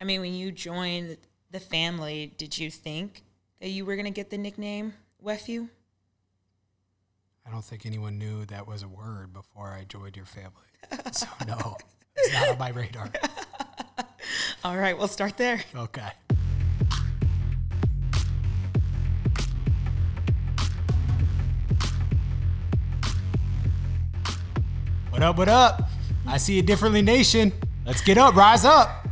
I mean, when you joined the family, did you think that you were going to get the nickname Wefew? I don't think anyone knew that was a word before I joined your family. So no, it's not on my radar. All right, we'll start there. Okay. What up, what up? I see it differently, nation. Let's get up, rise up.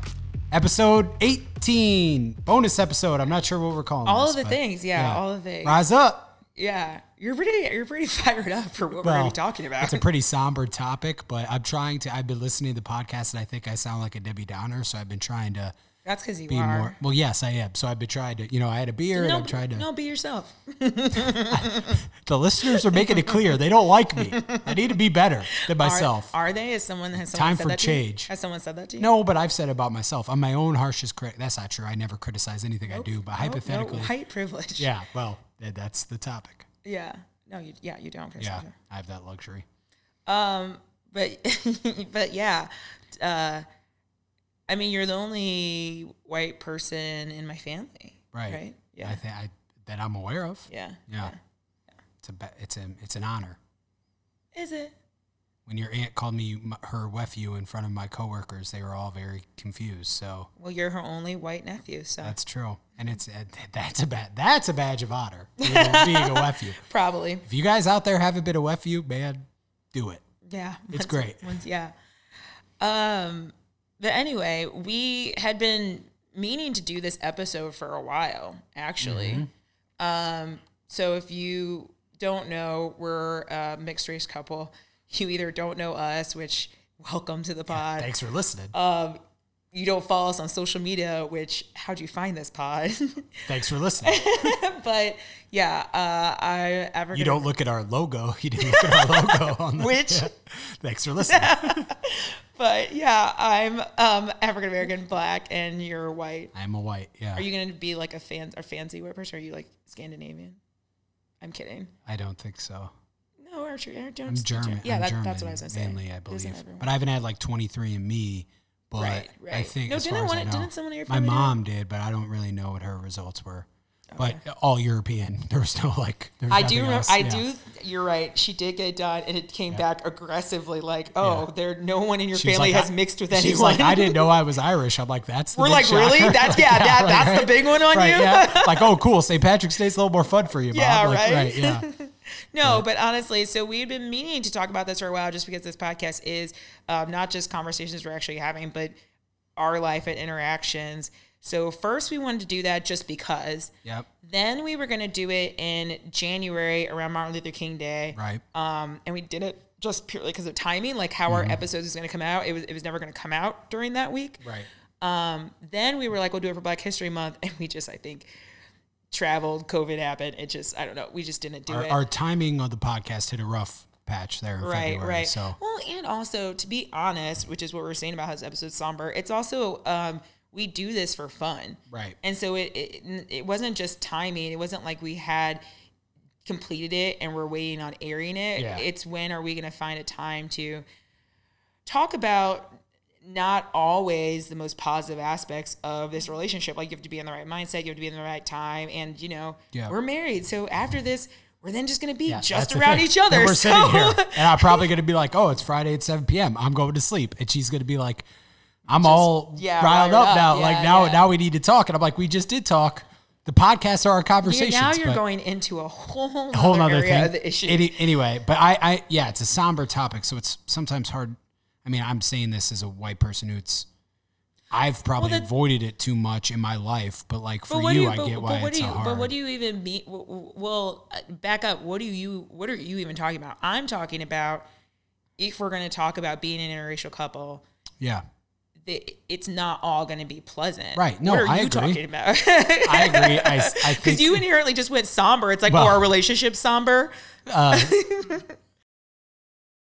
Episode 18, bonus episode. I'm not sure what we're calling All this, of the things, yeah, all of the things. Rise up. Yeah, you're pretty, you're pretty fired up for what we're going talking about. It's a pretty somber topic, but I'm trying to. I've been listening to the podcast, and I think I sound like a Debbie Downer, so I've been trying to That's because you be are. more. Well, yes, I am. So I've been trying to. You know, I had a beer, and no, I'm trying to. no, be yourself. The listeners are making it clear they don't like me. I need to be better than myself. Are, are they? Has someone has someone Time said for that to you? change. Has someone said that to you? no, but I've said about myself. I'm my own harshest critic. That's not true. I never criticize anything I do, but Nope, hypothetically, no, white privilege. yeah. Well, that's the topic. yeah. No, you, yeah, you don't. Yeah, Yeah. I have that luxury. Um, but but yeah, uh, I mean, you're the only white person in my family, Right. Right? Yeah. I think I that I'm aware of. yeah. Yeah. It's a it's a it's an honor. Is it? When your aunt called me her nephew in front of my coworkers, they were all very confused. So Well, you're her only white nephew, so that's true, and it's uh, that's a bad that's a badge of honor being a, being a nephew. probably. If you guys out there haven't been a nephew, man, do it. Yeah. It's once- great. once- yeah. Um, but anyway, we had been meaning to do this episode for a while, actually. Mm-hmm. Um, so if you don't know, we're a mixed race couple. You either don't know us, which welcome to the pod. Thanks for listening. Um, you don't follow us on social media, which how'd you find this pod? Thanks for listening. but yeah, uh, I African. You don't look at our logo. You didn't look at our logo on the. Which? Thanks for listening. But yeah, I'm um, African American, black, and you're white. I'm a white. Yeah. Are you gonna be like a fan, a fancy white person? Or are you like Scandinavian? I'm kidding. I don't think so. No, Archer, don't. I'm German. Yeah, I'm that, German that's what I was gonna say. mainly, I believe. But I haven't had like 23 and Me. But Right, I right. think No, as didn't far as I know, didn't someone in your my family do mom did, but I don't really know what her results were. But all European. There was no like. Was I do. Else. I Yeah. do. You're right. She did get done, and it came back aggressively. Like, oh, there, no one in your She family like, has mixed with She's like, I didn't know I was Irish. I'm like, that's the We're like, really? shocker. That's yeah, like, that's the big one on Right, you. yeah. Like, oh, cool. St. Patrick's Day's a little more fun for you, Bob. Yeah, Like, right? yeah. No, but honestly, so we've been meaning to talk about this for a while, just because this podcast is um, not just conversations we're actually having, but our life and interactions. So first, we wanted to do that just because. Yep. Then we were going to do it in January around Martin Luther King Day. Right. Um, and we did it just purely because of timing, like how our episodes is going to come out. It was it was never going to come out during that week. Right. Um, then we were like, we'll do it for Black History Month, and we just, I think, traveled. COVID happened. It just, I don't know. We just didn't do Our, it. our timing of the podcast hit a rough patch there in right, February. right. So well, and also to be honest, which is what we're saying about how this episode's somber. It's also um, we do this for fun, Right. And so it, it it wasn't just timing. It wasn't like we had completed it and we're waiting on airing it. Yeah. It's when are we going to find a time to talk about not always the most positive aspects of this relationship. Like you have to be in the right mindset, you have to be in the right time, and you know Yeah. we're married. So after this, we're then just going to be Yeah, just around each other. And we're so sitting here, and I'm probably going to be like, "Oh, it's Friday at 7 p.m. I'm going to sleep," and she's going to be like, "I'm all yeah, riled up, up. now. Yeah, like now, yeah. now we need to talk." And I'm like, "We just did talk. The podcasts are our Yeah, conversations." now you're going into a whole, a whole nother nother thing. of the issue. Any, anyway, but I, I, yeah, it's a somber topic, so it's sometimes hard. I mean, I'm saying this as a white person who's, I've probably that- avoided it too much in my life, but like for but you, you, I but, get why it's do you, so hard. but what do you even mean? Well, uh, back up. What do you, what are you even talking about? I'm talking about if we're going to talk about being an interracial couple, yeah, it's not all going to be pleasant. Right. No, what are I you agree. talking about? I agree. I, I Because you inherently just went somber. It's like, Well- oh, our relationship's somber. uh,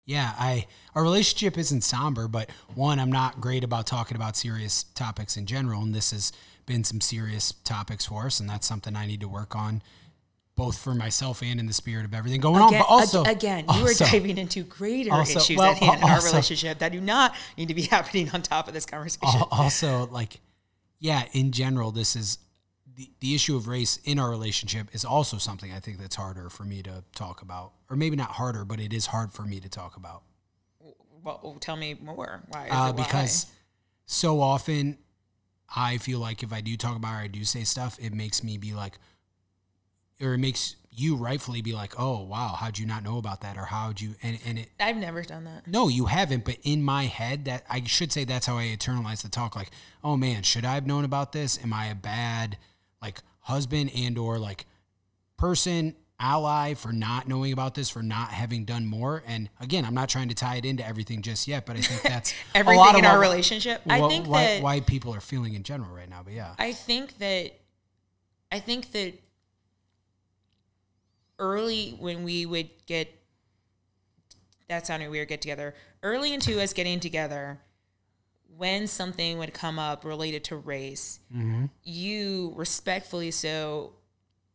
yeah, I our relationship isn't somber, but one, I'm not great about talking about serious topics in general, and this has been some serious topics for us, and that's something I need to work on, both for myself and in the spirit of everything going on. Again, But also, again, you also- are diving into greater also- issues well, at hand in our relationship that do not need to be happening on top of this conversation. also like yeah, in general, this is the, the issue of race in our relationship is also something I think that's harder for me to talk about. Or maybe not harder, but it is hard for me to talk about. Well, tell me more. Why? Uh, it why? because so often I feel like if I do talk about or I do say stuff, it makes me be like, or it makes you rightfully be like, oh, wow, how'd you not know about that? Or how'd you, and, and it, I've never done that. no, you haven't. But in my head, that I should say that's how I internalize the talk. Like, oh man, should I have known about this? Am I a bad like husband and or like person ally for not knowing about this for not having done more? And again, I'm not trying to tie it into everything just yet, but I think that's a Everything lot of in our what- relationship. I think why, that why people are feeling in general right now. But yeah, I think that I think that early when we would get that sounded weird get together. Early into us getting together when something would come up related to race mm-hmm. you respectfully so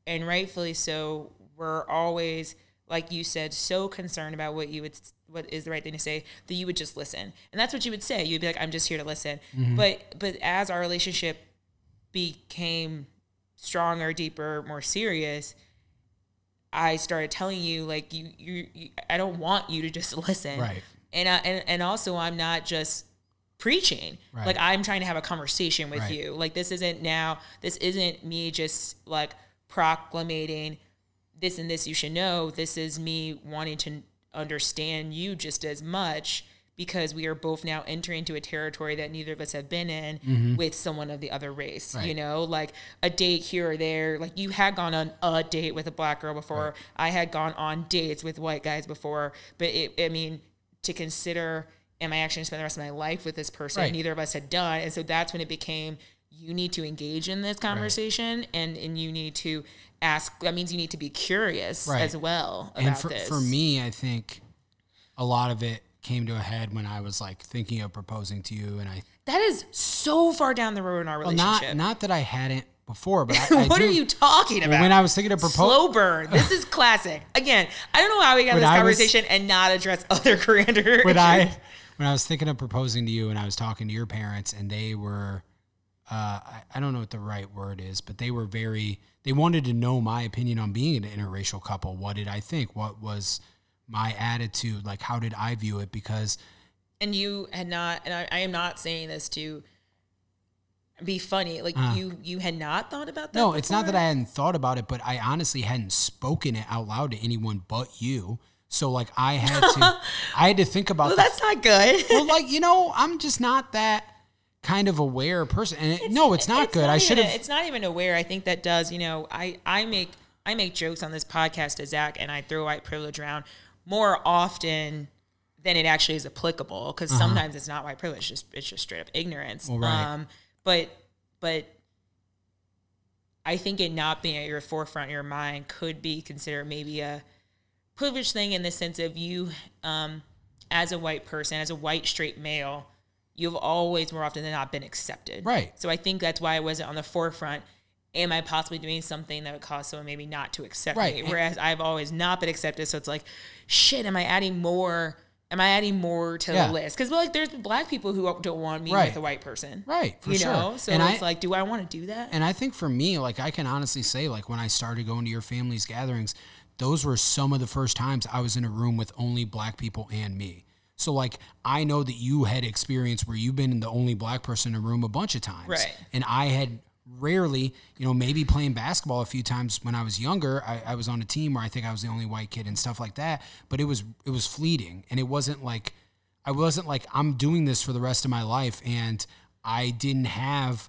and rightfully so were always like you said so concerned about what you would what is the right thing to say that you would just listen. And that's what you would say. You'd be like i'm just here to listen. Mm-hmm. But but as our relationship became stronger deeper more serious i started telling you like you you, you i don't want you to just listen Right. and I, and and also i'm not just preaching Right. like i'm trying to have a conversation with Right. you like this isn't now this isn't me just like proclamating this and this you should know this is me wanting to understand you just as much because we are both now entering into a territory that neither of us have been in with someone of the other race you Mm-hmm. Know? Like a date here or there like you had gone on a date with a black girl before. I had gone on dates with white guys before. But it, i mean to consider am i actually going to spend the rest of my life with this person? Right. neither of us had done. And so that's when it became you need to engage in this conversation and and you need to ask that means you need to be curious Right. as well about and for, this. for me, I think a lot of it came to a head when I was like thinking of proposing to you, and I that is so far down the road in our well, relationship not not that I hadn't before, but I, I what do, are you talking about when I was thinking of proposing, Slow burn. This is classic. Again, I don't know how we got this I was- conversation and not address other career when I when I was thinking of proposing to you and I was talking to your parents and they were uh, I, I don't know what the right word is, but they were very they wanted to know my opinion on being an interracial couple. What did I think? What was my attitude? Like how did I view it? Because and you had not and I, I am not saying this to be funny like Uh. you you had not thought about that no, it's not that? I hadn't thought about it, but I honestly hadn't spoken it out loud to anyone but you. So like I had to I had to think about well that's not good well, like you know, I'm just not that kind of aware person. And it, no, it's not good. I should have. it's not even aware i think that does you know i i make i make jokes on this podcast to zach and i throw white privilege around more often than it actually is applicable because sometimes it's not white privilege it's just it's just straight up ignorance Uh-huh. Well, right. um but but i think it not being at your forefront of your mind could be considered maybe a privilege thing in the sense of you um as a white person as a white straight male you've always more often than not been accepted Right. so I think that's why I wasn't on the forefront. Am I possibly doing something that would cause someone maybe not to accept Right. me? Whereas I've always not been accepted. So it's like, shit, am I adding more? Am I adding more to Yeah. the list? Because like, there's black people who don't want me Right. with a white person, Right, for you sure. know. So And it's I- like, do I want to do that? And I think for me, like I can honestly say, like when I started going to your family's gatherings, those were some of the first times I was in a room with only black people and me. So like I know that you had experience where you've been in the only black person in a room a bunch of times. Right. And I had rarely, you know, maybe playing basketball a few times when I was younger. I, I was on a team where I think I was the only white kid and stuff like that. But it was it was fleeting. And it wasn't like I wasn't like I'm doing this for the rest of my life and I didn't have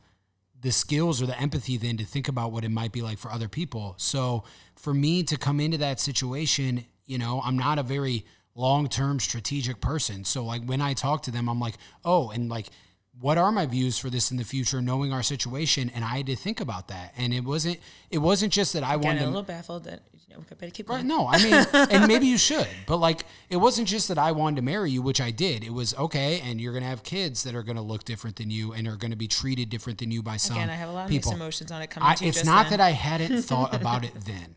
the skills or the empathy then to think about what it might be like for other people. So for me to come into that situation, you know, I'm not a very long-term strategic person. So like when I talk to them, I'm like, "Oh, and like what are my views for this in the future knowing our situation?" And I had to think about that. And it wasn't it wasn't just that I Again, wanted a little baffled that you know, better keep Right, going. no, I mean, and maybe you should, but like, it wasn't just that I wanted to marry you, which I did. It was okay, and you're gonna have kids that are gonna look different than you and are gonna be treated different than you by some Again, I have a lot of people. mixed emotions on it coming I, to you it's not then. that I hadn't thought about it then,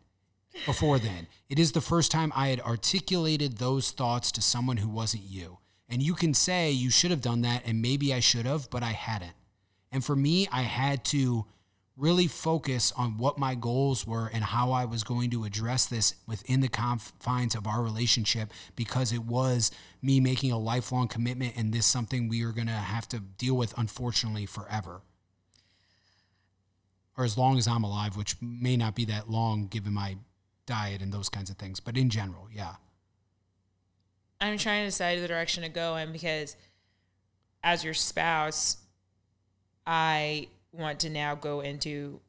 before then. It is the first time I had articulated those thoughts to someone who wasn't you. And you can say you should have done that, and maybe I should have, but I hadn't. And for me, I had to really focus on what my goals were and how I was going to address this within the confines of our relationship because it was me making a lifelong commitment and this something we are going to have to deal with unfortunately forever. Or as long as I'm alive, which may not be that long given my diet and those kinds of things, but in general, yeah. I'm trying to decide the direction to go in because as your spouse, I want to now go into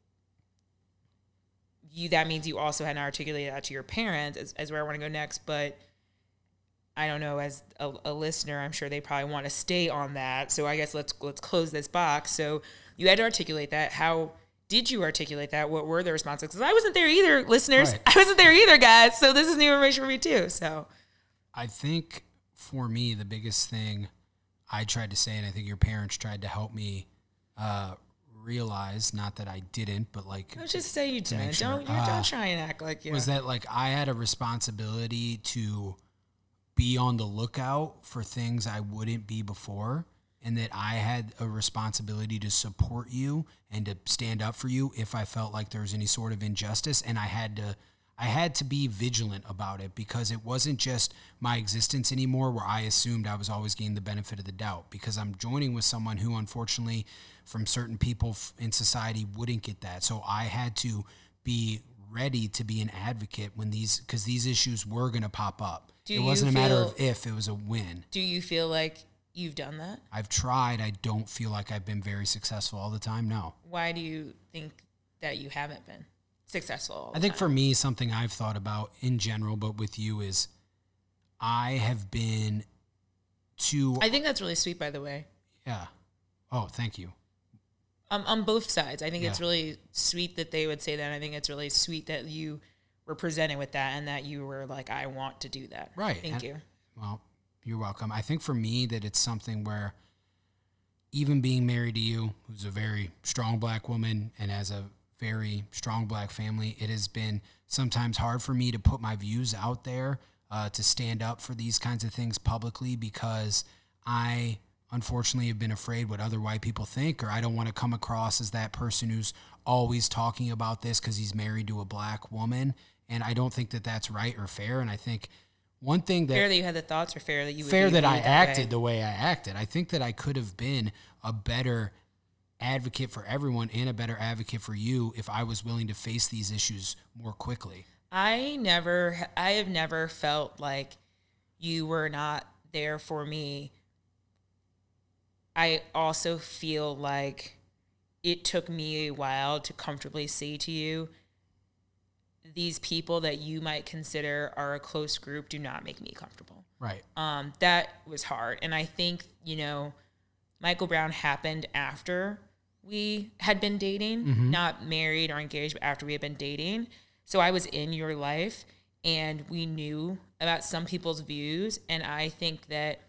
you that means you also hadn't articulated that to your parents as, as where I want to go next, but I don't know as a, a, listener, I'm sure they probably want to stay on that. So I guess let's let's close this box. So you had to articulate that. How did you articulate that? What were the responses? Because I wasn't there either, listeners. Right. I wasn't there either, guys. So this is new information for me too. So I think for me, the biggest thing I tried to say, and I think your parents tried to help me uh, realize, not that I didn't, but like don't just say you didn't. Sure, don't uh, don't try and act like you was that like I had a responsibility to be on the lookout for things I wouldn't be before, and that I had a responsibility to support you and to stand up for you if I felt like there was any sort of injustice, and I had to I had to be vigilant about it because it wasn't just my existence anymore where I assumed I was always getting the benefit of the doubt because I'm joining with someone who unfortunately from certain people in society wouldn't get that. So I had to be ready to be an advocate when these because these issues were going to pop up. Do it wasn't a matter of if, it was a when. Do you feel like you've done that? I've tried. I don't feel like I've been very successful all the time. No. Why do you think that you haven't been? Successful. I think time. for me, something I've thought about in general, but with you is I have been too. I think that's really sweet, by the way. Yeah. Oh, thank you. Um, on both sides, I think yeah. it's really sweet that they would say that. I think it's really sweet that you were presented with that and that you were like, I want to do that. Right. Thank and, you. Well, you're welcome. I think for me that it's something where even being married to you, who's a very strong black woman and has a very strong black family, it has been sometimes hard for me to put my views out there, uh, to stand up for these kinds of things publicly because I unfortunately have been afraid what other white people think, or I don't want to come across as that person who's always talking about this because he's married to a black woman. And I don't think that that's right or fair. And I think one thing that fair that you had the thoughts, or fair that you fair that I acted way. the way I acted. I think that I could have been a better advocate for everyone and a better advocate for you if I was willing to face these issues more quickly. I never, I have never felt like you were not there for me. I also feel like it took me a while to comfortably say to you, these people that you might consider are a close group do not make me comfortable. Right. Um, that was hard. And I think, you know, Michael Brown happened after we had been dating, mm-hmm. not married or engaged, but after we had been dating. So I was in your life and we knew about some people's views. And I think that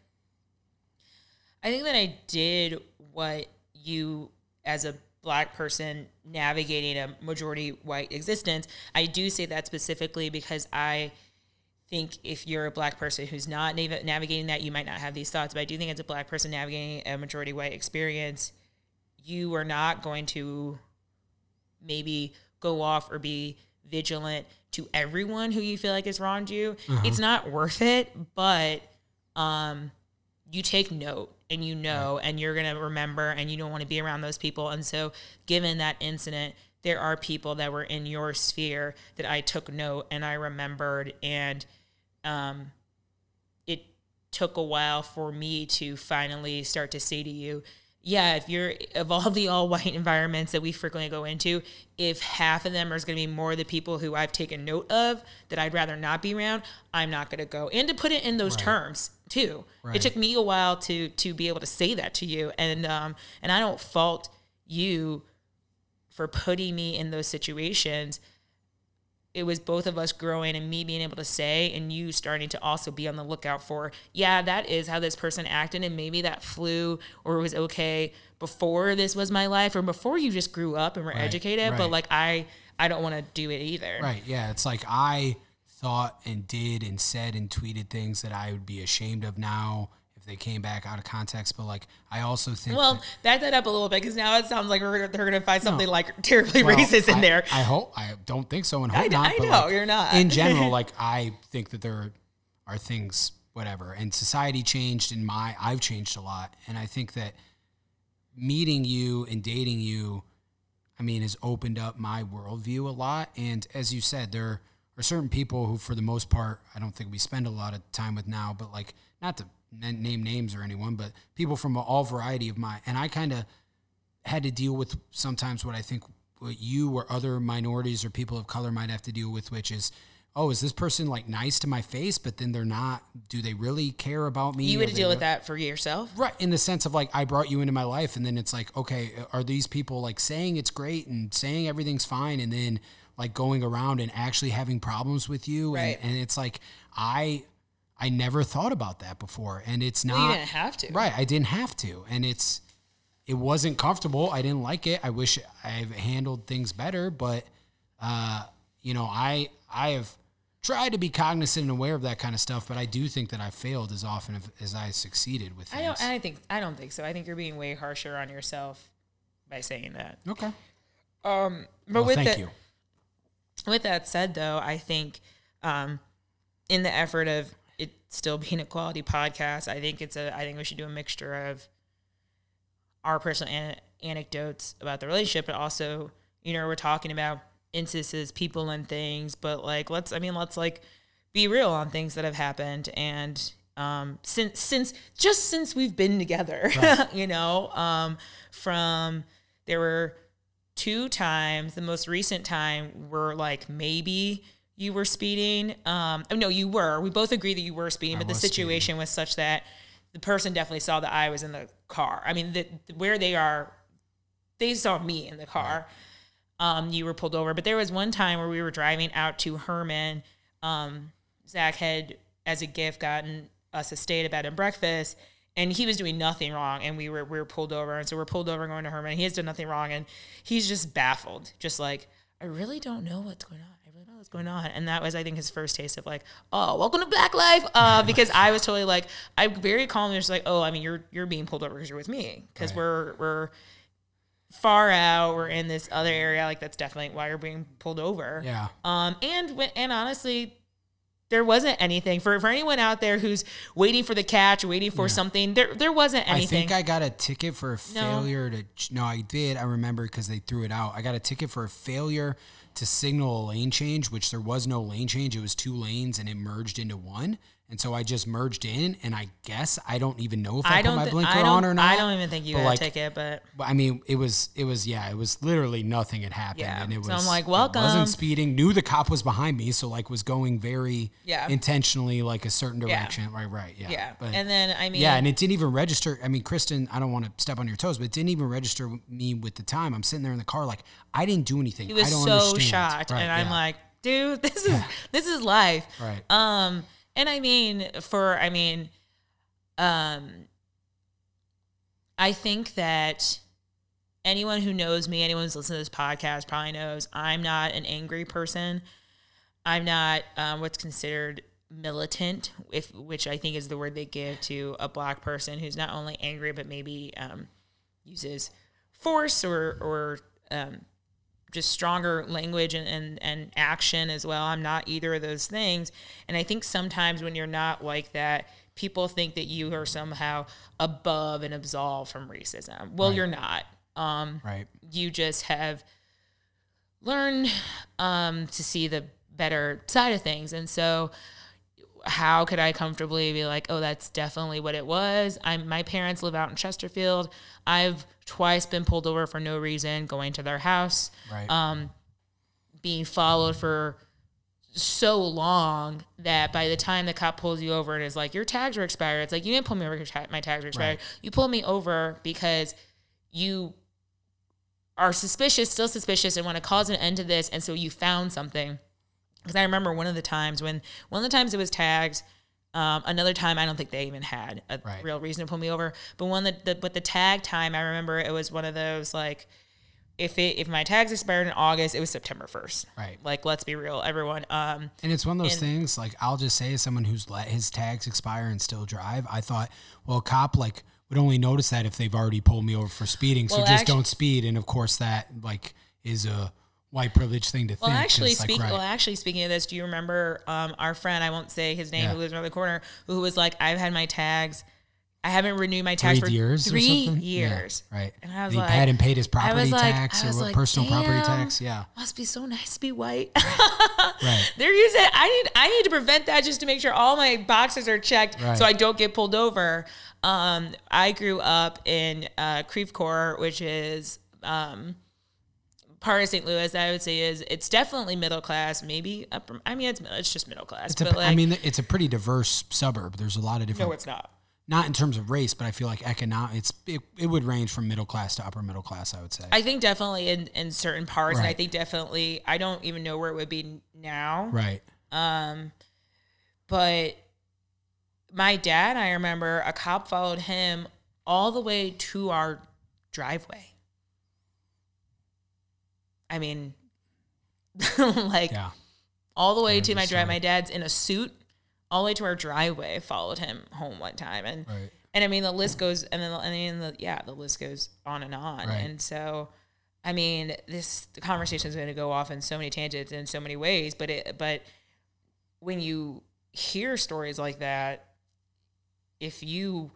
I think that I did what you as a black person navigating a majority white existence. I do say that specifically because I think if you're a black person who's not nav- navigating that, you might not have these thoughts. But I do think as a black person navigating a majority white experience, you are not going to maybe go off or be vigilant to everyone who you feel like has wronged you. Uh-huh. It's not worth it, but um, you take note and you know, right. and you're going to remember, and you don't want to be around those people. And so, given that incident, there are people that were in your sphere that I took note and I remembered, and um, it took a while for me to finally start to say to you, yeah, if you're of all the all white environments that we frequently go into, if half of them are going to be more the people who I've taken note of that I'd rather not be around, I'm not going to go. And to put it in those right. terms too, right. it took me a while to to be able to say that to you, and um, and I don't fault you for putting me in those situations it was both of us growing and me being able to say and you starting to also be on the lookout for yeah that is how this person acted and maybe that flew or was okay before this was my life or before you just grew up and were right, educated right. but like i i don't want to do it either right yeah it's like i thought and did and said and tweeted things that i would be ashamed of now they came back out of context. But like, I also think Well, that- back that up a little bit because now it sounds like we're, they're going to find something like terribly well, racist in I- there. I hope I don't think so, and hope I- not. I but, know, like, you're not. In general, like I think that there are things, whatever, and society changed, In my I've changed a lot, and I think that meeting you and dating you, I mean, has opened up my worldview a lot. And as you said, there are certain people who, for the most part, I don't think we spend a lot of time with now, but like not to name names or anyone, but people from all variety of my, and I kind of had to deal with sometimes what I think what you or other minorities or people of color might have to deal with, which is, oh, is this person like nice to my face, but then they're not? Do they really care about me? you to deal with that for yourself. Right, in the sense of like I brought you into my life, and then it's like, okay, are these people like saying it's great and saying everything's fine, and then like going around and actually having problems with you, Right. and, and it's like I I never thought about that before, and it's not Well, you didn't have to. right. I didn't have to, and it's it wasn't comfortable. I didn't like it. I wish I've handled things better, but uh, you know, I I have tried to be cognizant and aware of that kind of stuff, but I do think that I failed as often as- I succeeded with things. I don't. I think. I don't think so. I think you're being way harsher on yourself by saying that. okay. Um, but Well, with thank that, you. with that said, though, I think um, in the effort of it still being a quality podcast, I think it's a. I think we should do a mixture of our personal an- anecdotes about the relationship, but also, you know, we're talking about instances, people, and things. But like, let's. I mean, let's like be real on things that have happened and. Um, since since just since we've been together, you know, um, from there were two times. The most recent time were like maybe you were speeding. Um, oh, no, you were. We both agree that you were speeding, but the situation was such that the person definitely saw that I was in the car. I mean, the, where they are, they saw me in the car. Um, you were pulled over, but there was one time where we were driving out to Hermann. Um, Zach had, as a gift, gotten us a stay at bed and breakfast, and he was doing nothing wrong, and we were we were pulled over, and so we're pulled over going to Hermann. He has done nothing wrong, and he's just baffled, just like I really don't know what's going on. What's going on, and that was I think his first taste of like, oh, welcome to Black Life, uh, because I was totally like, I'm very calmly just like, oh, I mean, you're you're being pulled over because you're with me, because Right. we're we're far out, we're in this other area, like that's definitely why you're being pulled over. Yeah. Um, and when- and honestly, there wasn't anything for for anyone out there who's waiting for the catch, waiting for something. There there wasn't anything. I think I got a ticket for a failure to. No, I did. I remember because they threw it out. I got a ticket for a failure to signal a lane change, which there was no lane change. It was two lanes and it merged into one. And so I just merged in, and I guess I don't even know if I, I put my thi- blinker on or not. I don't even think you But, got like, a ticket, but But I mean, it was it was yeah, it was literally nothing had happened, Yeah. and it was. So I'm like, welcome. wasn't speeding. Knew the cop was behind me, so like was going very Yeah. intentionally like a certain direction. Right, right, yeah. yeah. But, and then I mean, yeah, and it didn't even register. I mean, Kristen, I don't want to step on your toes, but it didn't even register me with the time. I'm sitting there in the car, like I didn't do anything. he was I don't so understand. shocked, Right, and I'm like, dude, this is this is life. right. Um, and I mean, for I mean, um, I think that anyone who knows me, anyone who's listened to this podcast, probably knows I'm not an angry person. I'm not um, what's considered militant, if which I think is the word they give to a black person who's not only angry but maybe um, uses force or or um, just stronger language and, and, and action as well. I'm not either of those things. And I think sometimes when you're not like that, people think that you are somehow above and absolved from racism. Well, Right. you're not. Um, Right. you just have learned um, to see the better side of things. And so, how could I comfortably be like, oh, that's definitely what it was? I'm my parents live out in Chesterfield. I've twice been pulled over for no reason, going to their house, Right. um, being followed for so long that by the time the cop pulls you over and is like, your tags are expired, it's like you didn't pull me over because my tags are expired. You pulled me over because you are suspicious, still suspicious, and want to cause an end to this, and so you found something. Because I remember one of the times when one of the times it was tags. Um, another time, I don't think they even had a Right. real reason to pull me over. But one that, the, but the tag time, I remember it was one of those like if it if my tags expired in August, it was September first. Right. Like let's be real, everyone. Um, And it's one of those And- things, like I'll just say as someone who's let his tags expire and still drive, I thought, well, a cop like would only notice that if they've already pulled me over for speeding. So Well, just actu- don't speed. And of course that like is a white privilege thing to think. well, think. actually, it's like, speaking right. well, actually speaking of this, do you remember um, our friend? I won't say his name, Yeah. who lives around the corner, who was like, "I've had my tags, I haven't renewed my tags three for years three something? Yeah, years." right. And I was he like- hadn't paid his property like- tax or like, personal property tax. Yeah. Must be so nice to be white. Right. They're using. I need. I need to prevent that just to make sure all my boxes are checked, Right. so I don't get pulled over. Um, I grew up in uh, Creve Coeur, which is um, part of St. Louis. I would say is it's definitely middle class, maybe upper. I mean, it's it's just middle class. It's a, like, I mean, it's a pretty diverse suburb. There's a lot of different, no, it's not. not in terms of race, but I feel like economic. It's it, it would range from middle class to upper middle class. I would say. I think definitely in, in certain parts, and I think definitely I don't even know where it would be now. right. Um, but my dad, I remember a cop followed him all the way to our driveway. I mean, like Yeah. all the way to my drive. My dad's in a suit, all the way to our driveway. Followed him home one time, and Right. and I mean the list goes, and then and then the yeah the list goes on and on, Right. and so. I mean, this the conversation is going to go off in so many tangents in so many ways, but it, but when you hear stories like that, if you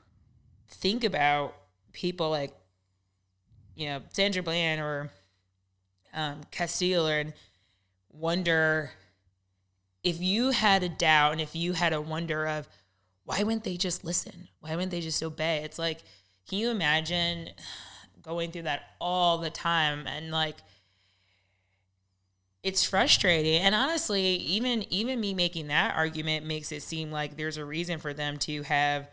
think about people like, you know, Sandra Bland or um, Castile, and wonder if you had a doubt and if you had a wonder of why wouldn't they just listen? Why wouldn't they just obey? It's like, can you imagine going through that all the time and like it's frustrating and honestly even even me making that argument makes it seem like there's a reason for them to have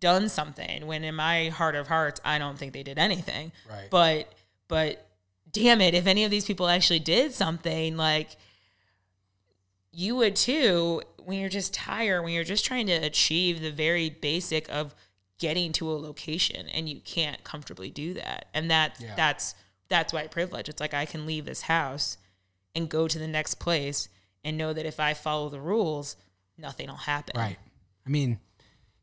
done something when in my heart of hearts i don't think they did anything Right. but but damn it if any of these people actually did something like you would too when you're just tired when you're just trying to achieve the very basic of getting to a location and you can't comfortably do that and that Yeah. that's that's white privilege it's like i can leave this house and go to the next place and know that if i follow the rules nothing will happen Right. I mean,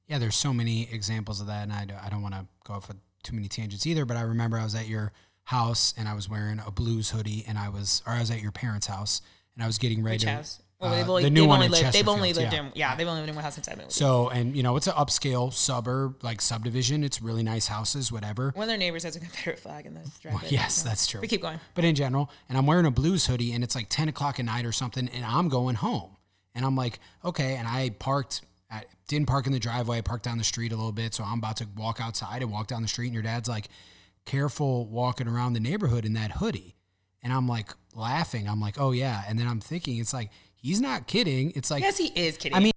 yeah, there's so many examples of that, and I, don't- I don't want to go off with too many tangents either. But I remember I was at your house and I was wearing a blues hoodie, and I was, or I was at your parents' house, and I was getting ready which to. house well, uh, they've only, the new they've one only lived they've only lived in yeah they've only lived in one house since i've been. So, and you know, it's an upscale suburb, like subdivision. It's really nice houses, whatever. one of their neighbors has a confederate flag in the driveway yes, so- that's true. but keep going But in general, and I'm wearing a blues hoodie, and it's like 10 o'clock at night or something, and I'm going home. And I'm like, okay. And I parked, at, didn't park in the driveway, I parked down the street a little bit. So I'm about to walk outside and walk down the street, and your dad's like, careful walking around the neighborhood in that hoodie. And I'm like laughing. I'm like, oh, yeah. And then I'm thinking, it's like, he's not kidding. It's like, yes he is kidding I mean,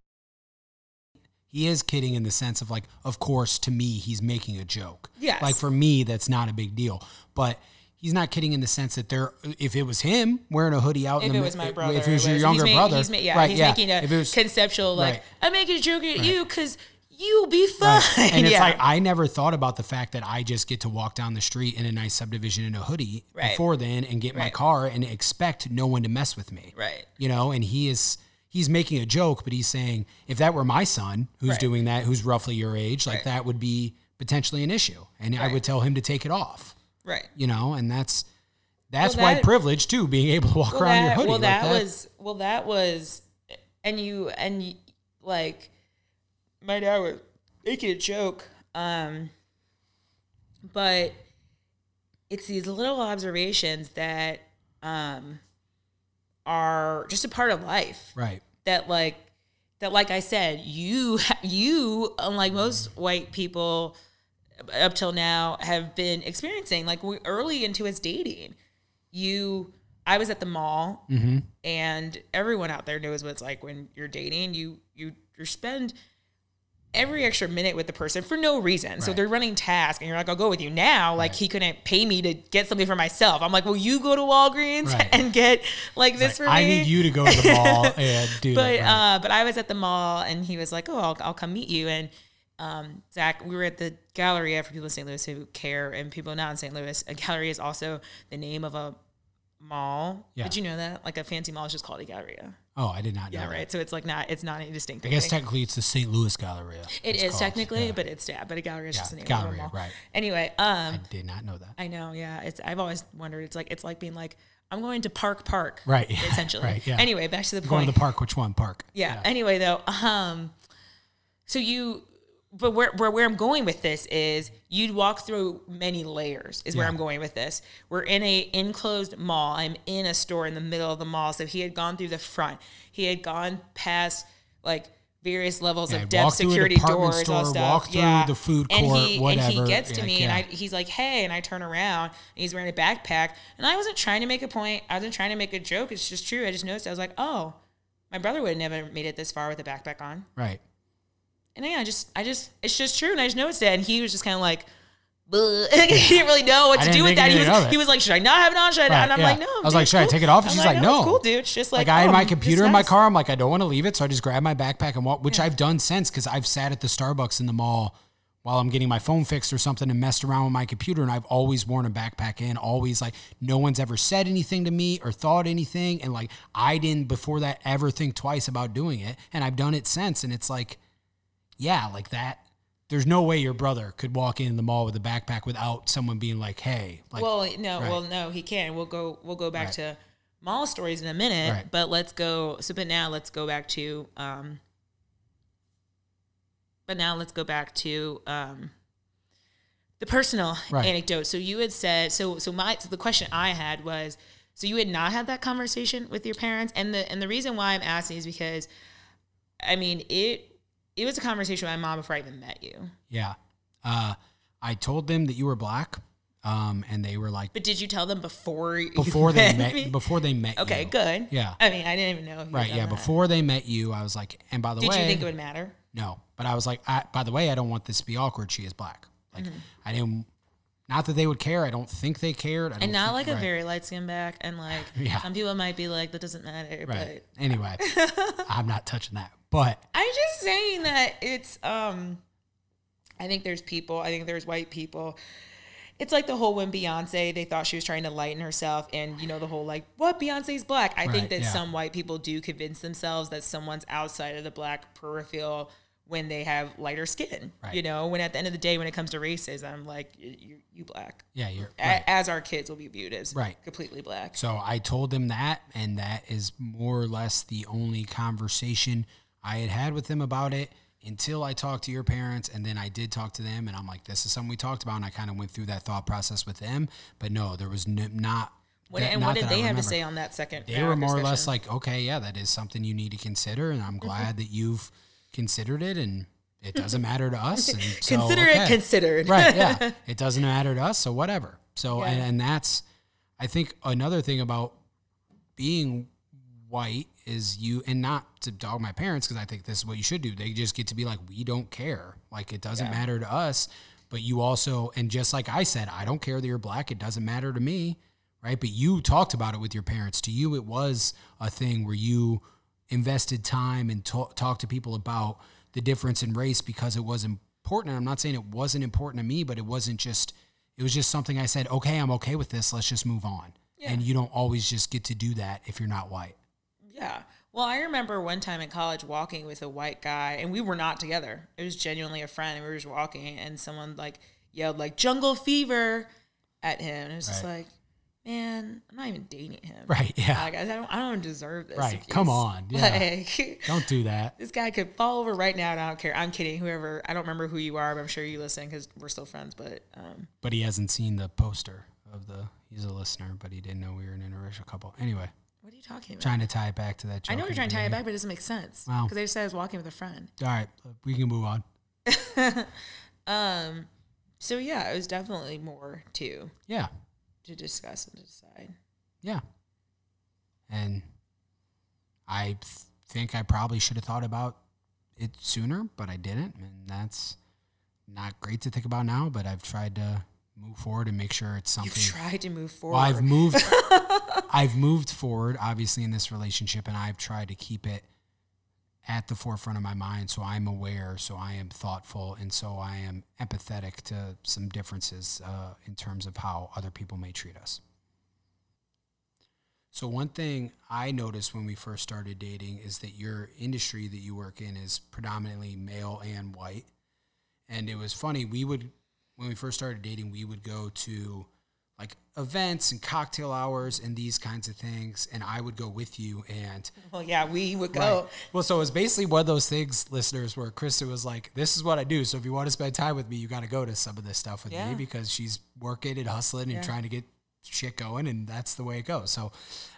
he is kidding in the sense of like, of course, to me, he's making a joke. Yes. Like for me, that's not a big deal. But he's not kidding in the sense that there, if it was him wearing a hoodie out, if in the it was my brother, if it was your younger ma- brother, he's ma- yeah, right? he's yeah. making a was, conceptual like Right. I'm making a joke at you because you'll be fine. Right. And it's yeah. like I never thought about the fact that I just get to walk down the street in a nice subdivision in a hoodie Right. before then and get my car and expect no one to mess with me. right. You know, and he is he's making a joke, but he's saying if that were my son who's Right. doing that, who's roughly your age, like Right. that would be potentially an issue. And I would tell him to take it off. Right. You know, and that's that's Well, white that- privilege too, being able to walk Well, around your that, hoodie well, like that, that. was well, that was, and you and you, like, my dad was making a joke, um, but it's these little observations that um are just a part of life right. that like that like I said, you you unlike most white people up till now have been experiencing like we early into his dating. You I was at the mall Mm-hmm. and everyone out there knows what it's like when you're dating. You you you spend every extra minute with the person for no reason. So they're running tasks and you're like, I'll go with you now. Like he couldn't pay me to get something for myself. I'm like, well, you go to Walgreens Right. and get like this for me. I need you to go to the mall and do but that. right. uh, but I was at the mall and he was like, "Oh, I'll, I'll come meet you." And um, Zach, we were at the Galleria for people in St. Louis who care, and people not in St. Louis. A gallery is also the name of a mall. Yeah. Did you know that? Like a fancy mall is just called a Galleria. Oh, I did not know. Yeah, that. right. So it's like not it's not any distinct. I guess technically it's the St. Louis Galleria. it it's is called. technically, Yeah. but it's yeah, but a gallery is Yeah, just the name of a mall. right. Anyway, um, I did not know that. I know, yeah. It's I've always wondered. It's like it's like being like I'm going to Park Park, Right, Essentially. right, yeah. Anyway, back to the Going point. to the park. Which one? Park. yeah. Anyway, though, um, so you, but where, where where I'm going with this is you'd walk through many layers. Is where I'm going with this. We're in a enclosed mall. I'm in a store in the middle of the mall. So he had gone through the front. He had gone past like various levels Yeah, of depth security doors, all stuff. yeah. the food and court, he, And he gets to Yeah, me yeah. and I, he's like, "Hey," and I turn around and he's wearing a backpack. And I wasn't trying to make a point. I wasn't trying to make a joke. It's just true. I just noticed. I was like, "Oh, my brother would have never made it this far with a backpack on." Right. And yeah, I just, I just, it's just true. And I just noticed it. And he was just kind of like, he didn't really know what I to do with that. He was, he was like, should I not have it on? Should I? Right, And I'm yeah. like, no. I was dude, like, should I take it off? And I'm she's like, no. it's cool, dude. It's just like, Like, I had oh, my computer in my car. I'm like, I don't want to leave it, so I just grab my backpack and walk, which I've done since because I've sat at the Starbucks in the mall while I'm getting my phone fixed or something and messed around with my computer, and I've always worn a backpack in. Always like, no one's ever said anything to me or thought anything, and like I didn't before that ever think twice about doing it, and I've done it since, and it's like, yeah, like that. There's no way your brother could walk in the mall with a backpack without someone being like, "Hey, like, well, no, right. well, no, he can. We'll go. We'll go back Right. to mall stories in a minute. Right. But let's go. So, but now let's go back to. um But now let's go back to um the personal anecdote. So you had said so. So my so the question I had was so you had not had that conversation with your parents, and the and the reason why I'm asking is because, I mean it. It was a conversation with my mom before I even met you. Yeah. Uh, I told them that you were black, um, and they were like But did you tell them before before they met met me? before they met Okay, you. good. Yeah. I mean, I didn't even know. Right. Yeah. that. Before they met you, I was like, and by the Did way, did you think it would matter? no, but I was like, I, by the way, I don't want this to be awkward. She is black. Like, Mm-hmm. I didn't. Not that they would care. I don't think they cared. I don't And not like a very light skin back, and like Yeah. some people might be like, that doesn't matter. right. But Anyway, I'm not touching that. But I'm just saying that it's. um I think there's people. I think there's white people. It's like the whole when Beyonce, they thought she was trying to lighten herself, and you know the whole like, what Beyonce's black. I Right, think that yeah. some white people do convince themselves that someone's outside of the black peripheral when they have lighter skin. Right. You know, when at the end of the day, when it comes to racism, like you, you, black. yeah, you're right. as our kids will be viewed as Right. completely black. So I told them that, and that is more or less the only conversation I had had with them about it until I talked to your parents. And then I did talk to them, and I'm like, this is something we talked about. And I kind of went through that thought process with them. But no, there was not. What, that- and what did they have to say on that second? They were more or less like, okay, yeah, that is something you need to consider. And I'm mm-hmm. glad that you've considered it. And it doesn't matter to us. And so, consider it considered. right yeah it doesn't matter to us so whatever so Yeah. and, and that's i think another thing about being white is you and not to dog my parents because i think this is what you should do they just get to be like we don't care like it doesn't Yeah. matter to us but you also and just like i said i don't care that you're black it doesn't matter to me right but you talked about it with your parents to you it was a thing where you invested time and ta- talked to people about the difference in race because it was important. And i'm not saying it wasn't important to me but it wasn't just it was just something i said okay i'm okay with this. Let's just move on. And you don't always just get to do that if you're not white. Yeah. Well, I remember one time in college walking with a white guy, and we were not together. It was genuinely a friend, and we were just walking, and someone like yelled like "jungle fever" at him, and it was just like, man, I'm not even dating him. Right, yeah. Like, I don't, I don't deserve this. Right, if come on, yeah. Like, don't do that this guy could fall over right now, and I don't care. I'm kidding. Whoever, I don't remember who you are, but I'm sure you listen because we're still friends. But um, but he hasn't seen the poster of the he's a listener but he didn't know we were an interracial couple anyway what are you talking about? trying to tie it back to that joke I know you're trying to tie it back, but it doesn't make sense. Wow. Because I just said I was walking with a friend. all right we can move on Um, so yeah, it was definitely more to yeah to discuss and decide. Yeah. And I th- think I probably should have thought about it sooner, but I didn't. And that's not great to think about now, but I've tried to move forward and make sure it's something. You've tried to move forward. well, I've moved I've moved forward obviously in this relationship and I've tried to keep it at the forefront of my mind. So I'm aware, so I am thoughtful, and so I am empathetic to some differences uh, in terms of how other people may treat us. So, one thing I noticed when we first started dating is that your industry that you work in is predominantly male and white. And it was funny, we would, when we first started dating, we would go to like events and cocktail hours and these kinds of things. And I would go with you. And well, yeah, we would go. Right. Well, so it was basically one of those things, listeners, where Krista was like, This is what I do. So if you want to spend time with me, you got to go to some of this stuff with yeah. me because she's working and hustling and yeah. trying to get shit going, and that's the way it goes. So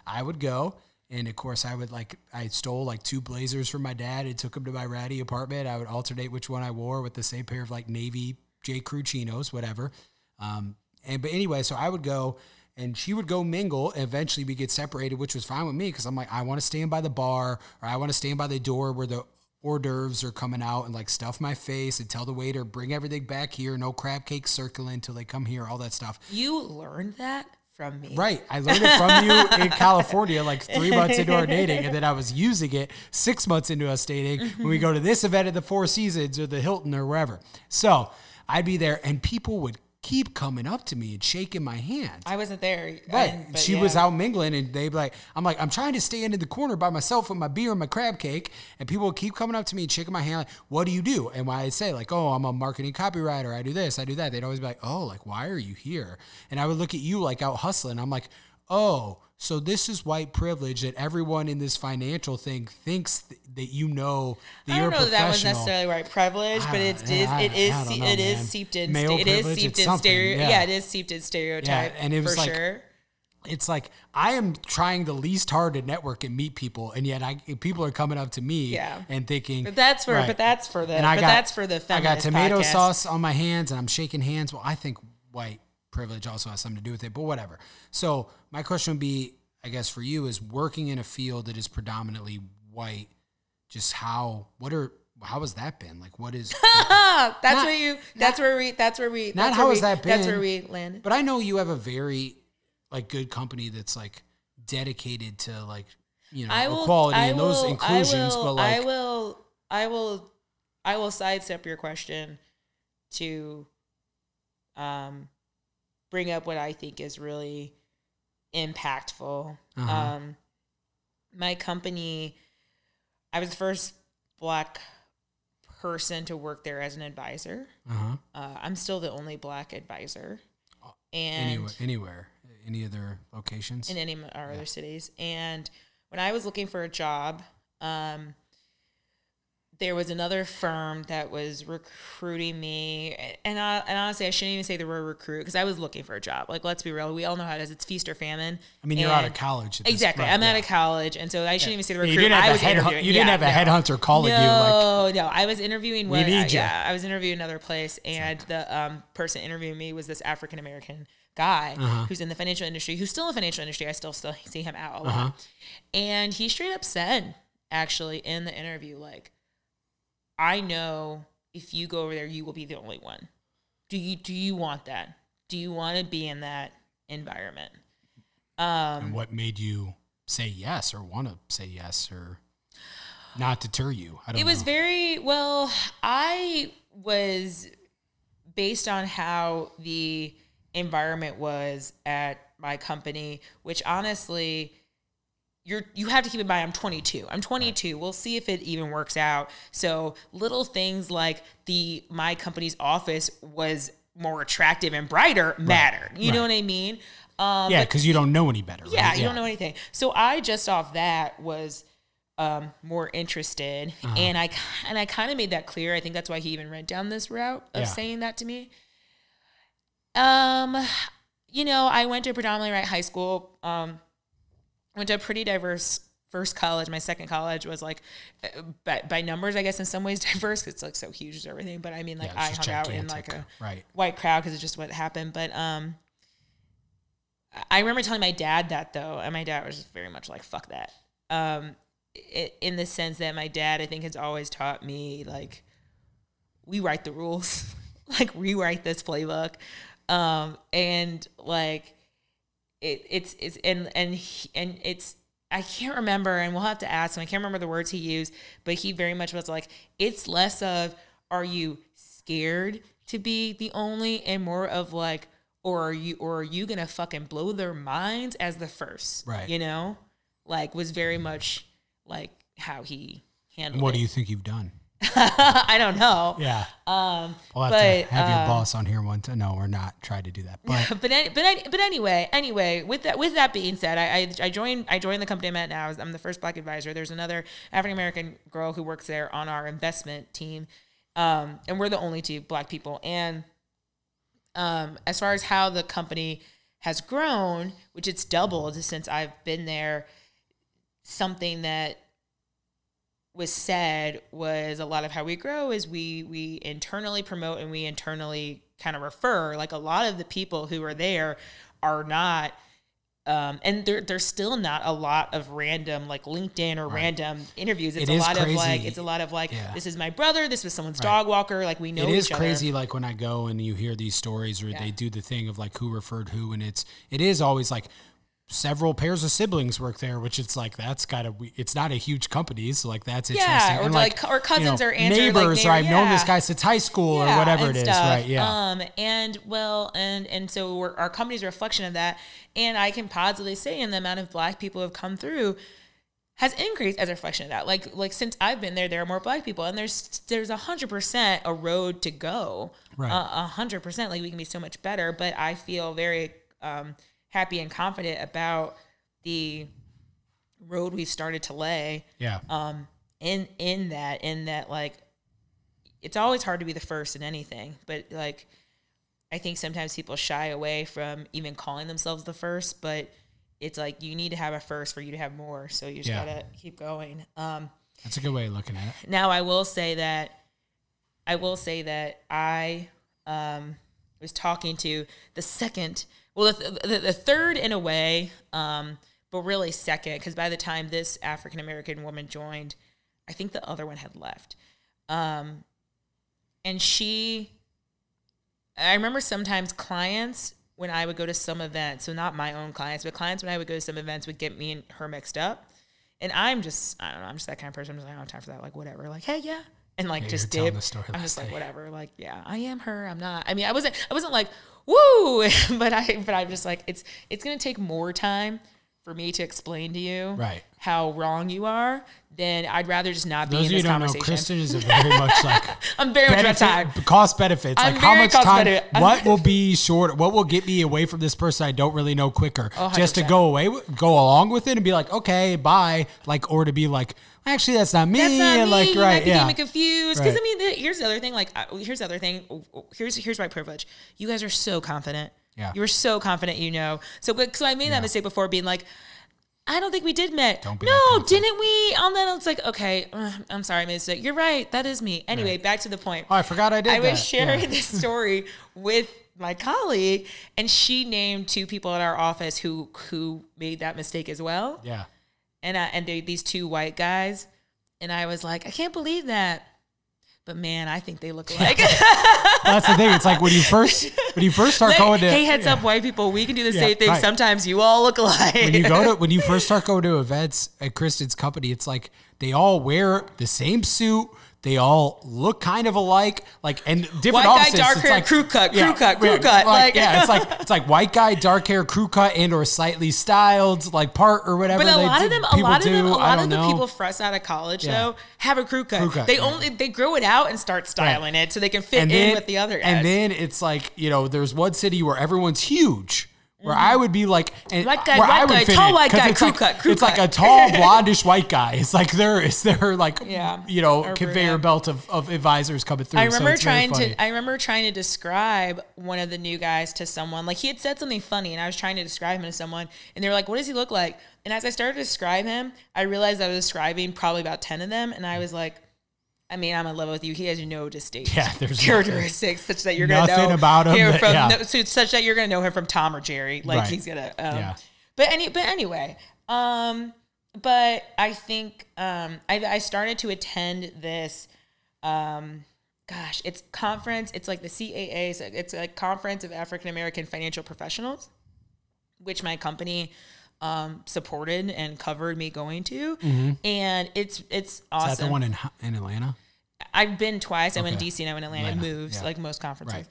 I would go. And of course, I would like, I stole like two blazers from my dad and took them to my ratty apartment. I would alternate which one I wore with the same pair of like navy J. Crew chinos, whatever. Um, and, but anyway, so I would go and she would go mingle. And eventually we get separated, which was fine with me because I'm like, I want to stand by the bar or I want to stand by the door where the hors d'oeuvres are coming out and like stuff my face and tell the waiter, bring everything back here. No crab cakes circling until they come here, all that stuff. You learned that? from me. Right. I learned it from you in California like three months into our dating. And then I was using it six months into us dating when we mm-hmm. go to this event at the Four Seasons or the Hilton or wherever. So I'd be there and people would keep coming up to me and shaking my hand. I wasn't there. Right. she yeah. was out mingling and they'd be like, I'm like, I'm trying to stand in the corner by myself with my beer and my crab cake. And people would keep coming up to me and shaking my hand like, what do you do? And why I say like, oh, I'm a marketing copywriter. I do this, I do that. They'd always be like, oh, like, why are you here? And I would look at you like out hustling. I'm like, oh, so this is white privilege that everyone in this financial thing thinks th- that you know that I don't know that that was necessarily white privilege, but it's it is it is know, it is seeped in Male it is seeped in stereo yeah. yeah. it is seeped in stereotype yeah, and it was for like, sure. It's like I am trying the least hard to network and meet people, and yet I people are coming up to me yeah. and thinking. But that's for right. but that's for the and I but got, that's for the I got tomato podcast. sauce on my hands, and I'm shaking hands. Well, I think white privilege also has something to do with it, but whatever. So my question would be, I guess for you is working in a field that is predominantly white, just how what are how has that been? Like what is That's not, where you that's not, where we that's where we Not how we, has that been. That's where we landed. But I know you have a very like good company that's like dedicated to like you know will, equality I and will, those inclusions, will, but like I will I will I will sidestep your question to um bring up what I think is really impactful. Uh-huh. Um, my company, I was the first black person to work there as an advisor. Uh-huh. Uh, I'm still the only black advisor. And anywhere, anywhere, any other locations in any of our yeah. other cities. And when I was looking for a job, um, there was another firm that was recruiting me, and I, and honestly, I shouldn't even say the word recruit because I was looking for a job. Like, let's be real, we all know how it is. It's feast or famine. I mean, you're out of college. exactly, I'm yeah. out of college, and so I shouldn't yeah. even say the recruit. You didn't have I was head, interviewing. You didn't yeah, have a no. headhunter calling no, you. Like, no, I was interviewing. We need I, you. Yeah, I was interviewing another place, and the um, person interviewing me was this African American guy uh-huh. who's in the financial industry, who's still in the financial industry. I still still see him out a lot, uh-huh. and he straight up said, actually, in the interview, like I know if you go over there, you will be the only one. Do you do you want that? Do you want to be in that environment? Um, and what made you say yes or want to say yes or not deter you? I don't. It was very well. I was based on how the environment was at my company, which honestly you're you have to keep in mind I'm 22. I'm 22. Right. We'll see if it even works out. So little things like the my company's office was more attractive and brighter right. mattered. You right. know what I mean? Um, yeah, because you don't know any better. Yeah, you yeah. don't know anything. So I just off that was um, more interested, uh-huh. and I and I kind of made that clear. I think that's why he even went down this route of yeah. saying that to me. Um, you know, I went to predominantly right high school. Um, went to a pretty diverse first college. My second college was like, by, by numbers, I guess in some ways diverse because it's like so huge everything. But I mean, like yeah, I hung gigantic. out in like a right. white crowd because it's just what happened. But um, I remember telling my dad that though, and my dad was very much like, "Fuck that." Um, it, in the sense that my dad, I think, has always taught me like, we write the rules, like rewrite this playbook, um, and like it, it's it's and and he, and it's I can't remember, and we'll have to ask him. I can't remember the words he used, but he very much was like, it's less of, are you scared to be the only, and more of like, or are you, or are you gonna fucking blow their minds as the first? Right. You know, like was very mm-hmm. much like how he handled. What it. do you think you've done? I don't know. Yeah. Um, We'll have but to have your uh, boss on here once. No, we're not trying to do that. But but any, but any, but anyway, anyway, with that with that being said, I I, I joined I joined the company I'm at now. I'm the first black advisor. There's another African American girl who works there on our investment team, um, and we're the only two black people. And um, as far as how the company has grown, which it's doubled since I've been there, something that was said was a lot of how we grow is we we internally promote and we internally kind of refer like a lot of the people who are there are not um, and there, there's still not a lot of random like LinkedIn or random interviews. It's It a lot of like it's a lot of like Yeah. this is my brother, this was someone's dog walker. Like we know it is each other. crazy like when I go and you hear these stories or they do the thing of like who referred who and it's it is always like several pairs of siblings work there which it's like that's gotta it's not a huge company so like that's interesting Yeah, or And, like- or cousins or aunts or, like, neighbors or I've neighbor- known this guy since high school or whatever it is stuff. right yeah Um, and well, and and so we're, our company's a reflection of that. And I can positively say, in the amount of black people who have come through, has increased as a reflection of that. Like like since I've been there, there are more black people, and there's there's a hundred percent a road to go. Right. A hundred percent, like we can be so much better. But I feel very um, happy and confident about the road we've started to lay. Yeah. Um in in that in that like it's always hard to be the first in anything but like i think sometimes people shy away from even calling themselves the first but it's like you need to have a first for you to have more so you just Yeah. gotta keep going. Um that's a good way of looking at it. now I will say that I will say that I um, was talking to the second, well, the, the, the third in a way, um, but really second, because by the time this African American woman joined, I think the other one had left. Um, and she, I remember sometimes clients when I would go to some events, so not my own clients, but clients when I would go to some events would get me and her mixed up. And I'm just, I don't know, I'm just that kind of person. I'm just like, I don't have time for that. Like, whatever. Like, hey, yeah. And like, Yeah, just you were dip. the story I'm last just like, whatever. Like, yeah, I am her. I'm not. I mean, I wasn't, I wasn't like, woo, but I, but I'm just like, it's, it's to take more time for me to explain to you Right. how wrong you are. Then I'd rather just not be those in of you this don't know conversation. Kristen is a very much like I'm very much about time. cost benefits. I'm like how much time? benefit. What will be short? What will get me away from this person I don't really know quicker? Just to go away, go along with it, and be like, okay, bye. Like, or to be like, actually, that's not me. That's not me. like, right, be yeah. me confused. Because Right. I mean, the, here's the other thing. Like, here's the other thing. Here's here's my privilege. You guys are so confident. Yeah. You were so confident. You know. So so I made that mistake before, being like. I don't think we did met. Don't be no, didn't we? On that, it's like, okay, uh, I'm sorry, I made a mistake. You're right. That is me. Anyway, back to the point. Oh, I forgot I did. I that. was sharing Yeah. this story with my colleague, and she named two people at our office who who made that mistake as well Yeah. and I, and they, these two white guys, and I was like, I can't believe that. But man, I think they look alike. That's the thing. It's like when you first when you first start going to hey, heads yeah. up, white people, we can do the Yeah, same thing. right. Sometimes you all look alike. when you go to when you first start going to events at Kristen's company, it's like they all wear the same suit. They all look kind of alike, like and different White guy, offices. dark hair, like- crew cut, crew yeah, cut, crew yeah, cut, like- yeah, it's like it's like white guy, dark hair, crew cut, and or slightly styled, like part or whatever. but a lot do- of them, a lot of them, a lot of the know. people fresh out of college though have a crew cut. Crew cut, they only they grow it out and start styling it so they can fit and in then with the other guys. and then it's like you know, there's one city where everyone's huge. Where I would be like, and. White guy, where white I would guy, fit tall in, white guy, it's crew like, cut, crew it's like a tall blondish white guy. It's like there is there like Yeah, you know or conveyor brunette. belt of, of advisors coming through. I remember very trying to I remember trying to describe one of the new guys to someone. Like he had said something funny and I was trying to describe him to someone and they were like, What does he look like? And as I started to describe him, I realized I was describing probably about ten of them and I was like, I mean, I'm in love with you. He has no distinct Yeah, there's characteristics such that you're gonna know about him that- from yeah. no, so such that you're gonna know him from Tom or Jerry. Like Right. he's gonna um, Yeah. but any but anyway, um but I think um I I started to attend this um gosh, it's conference, it's like the CAA, so it's like conference of African American financial professionals, which my company um, supported and covered me going to, and it's it's awesome. Is that the one in in Atlanta? I've been twice. I went Okay. DC and I went to Atlanta. Atlanta, Moves yeah. like most conferences,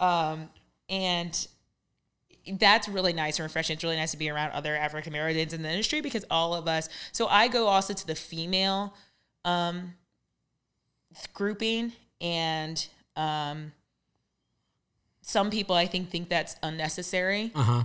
um, and that's really nice and refreshing. It's really nice to be around other African Americans in the industry because all of us. So I go also to the female um, grouping, and um, some people I think think that's unnecessary. Uh huh.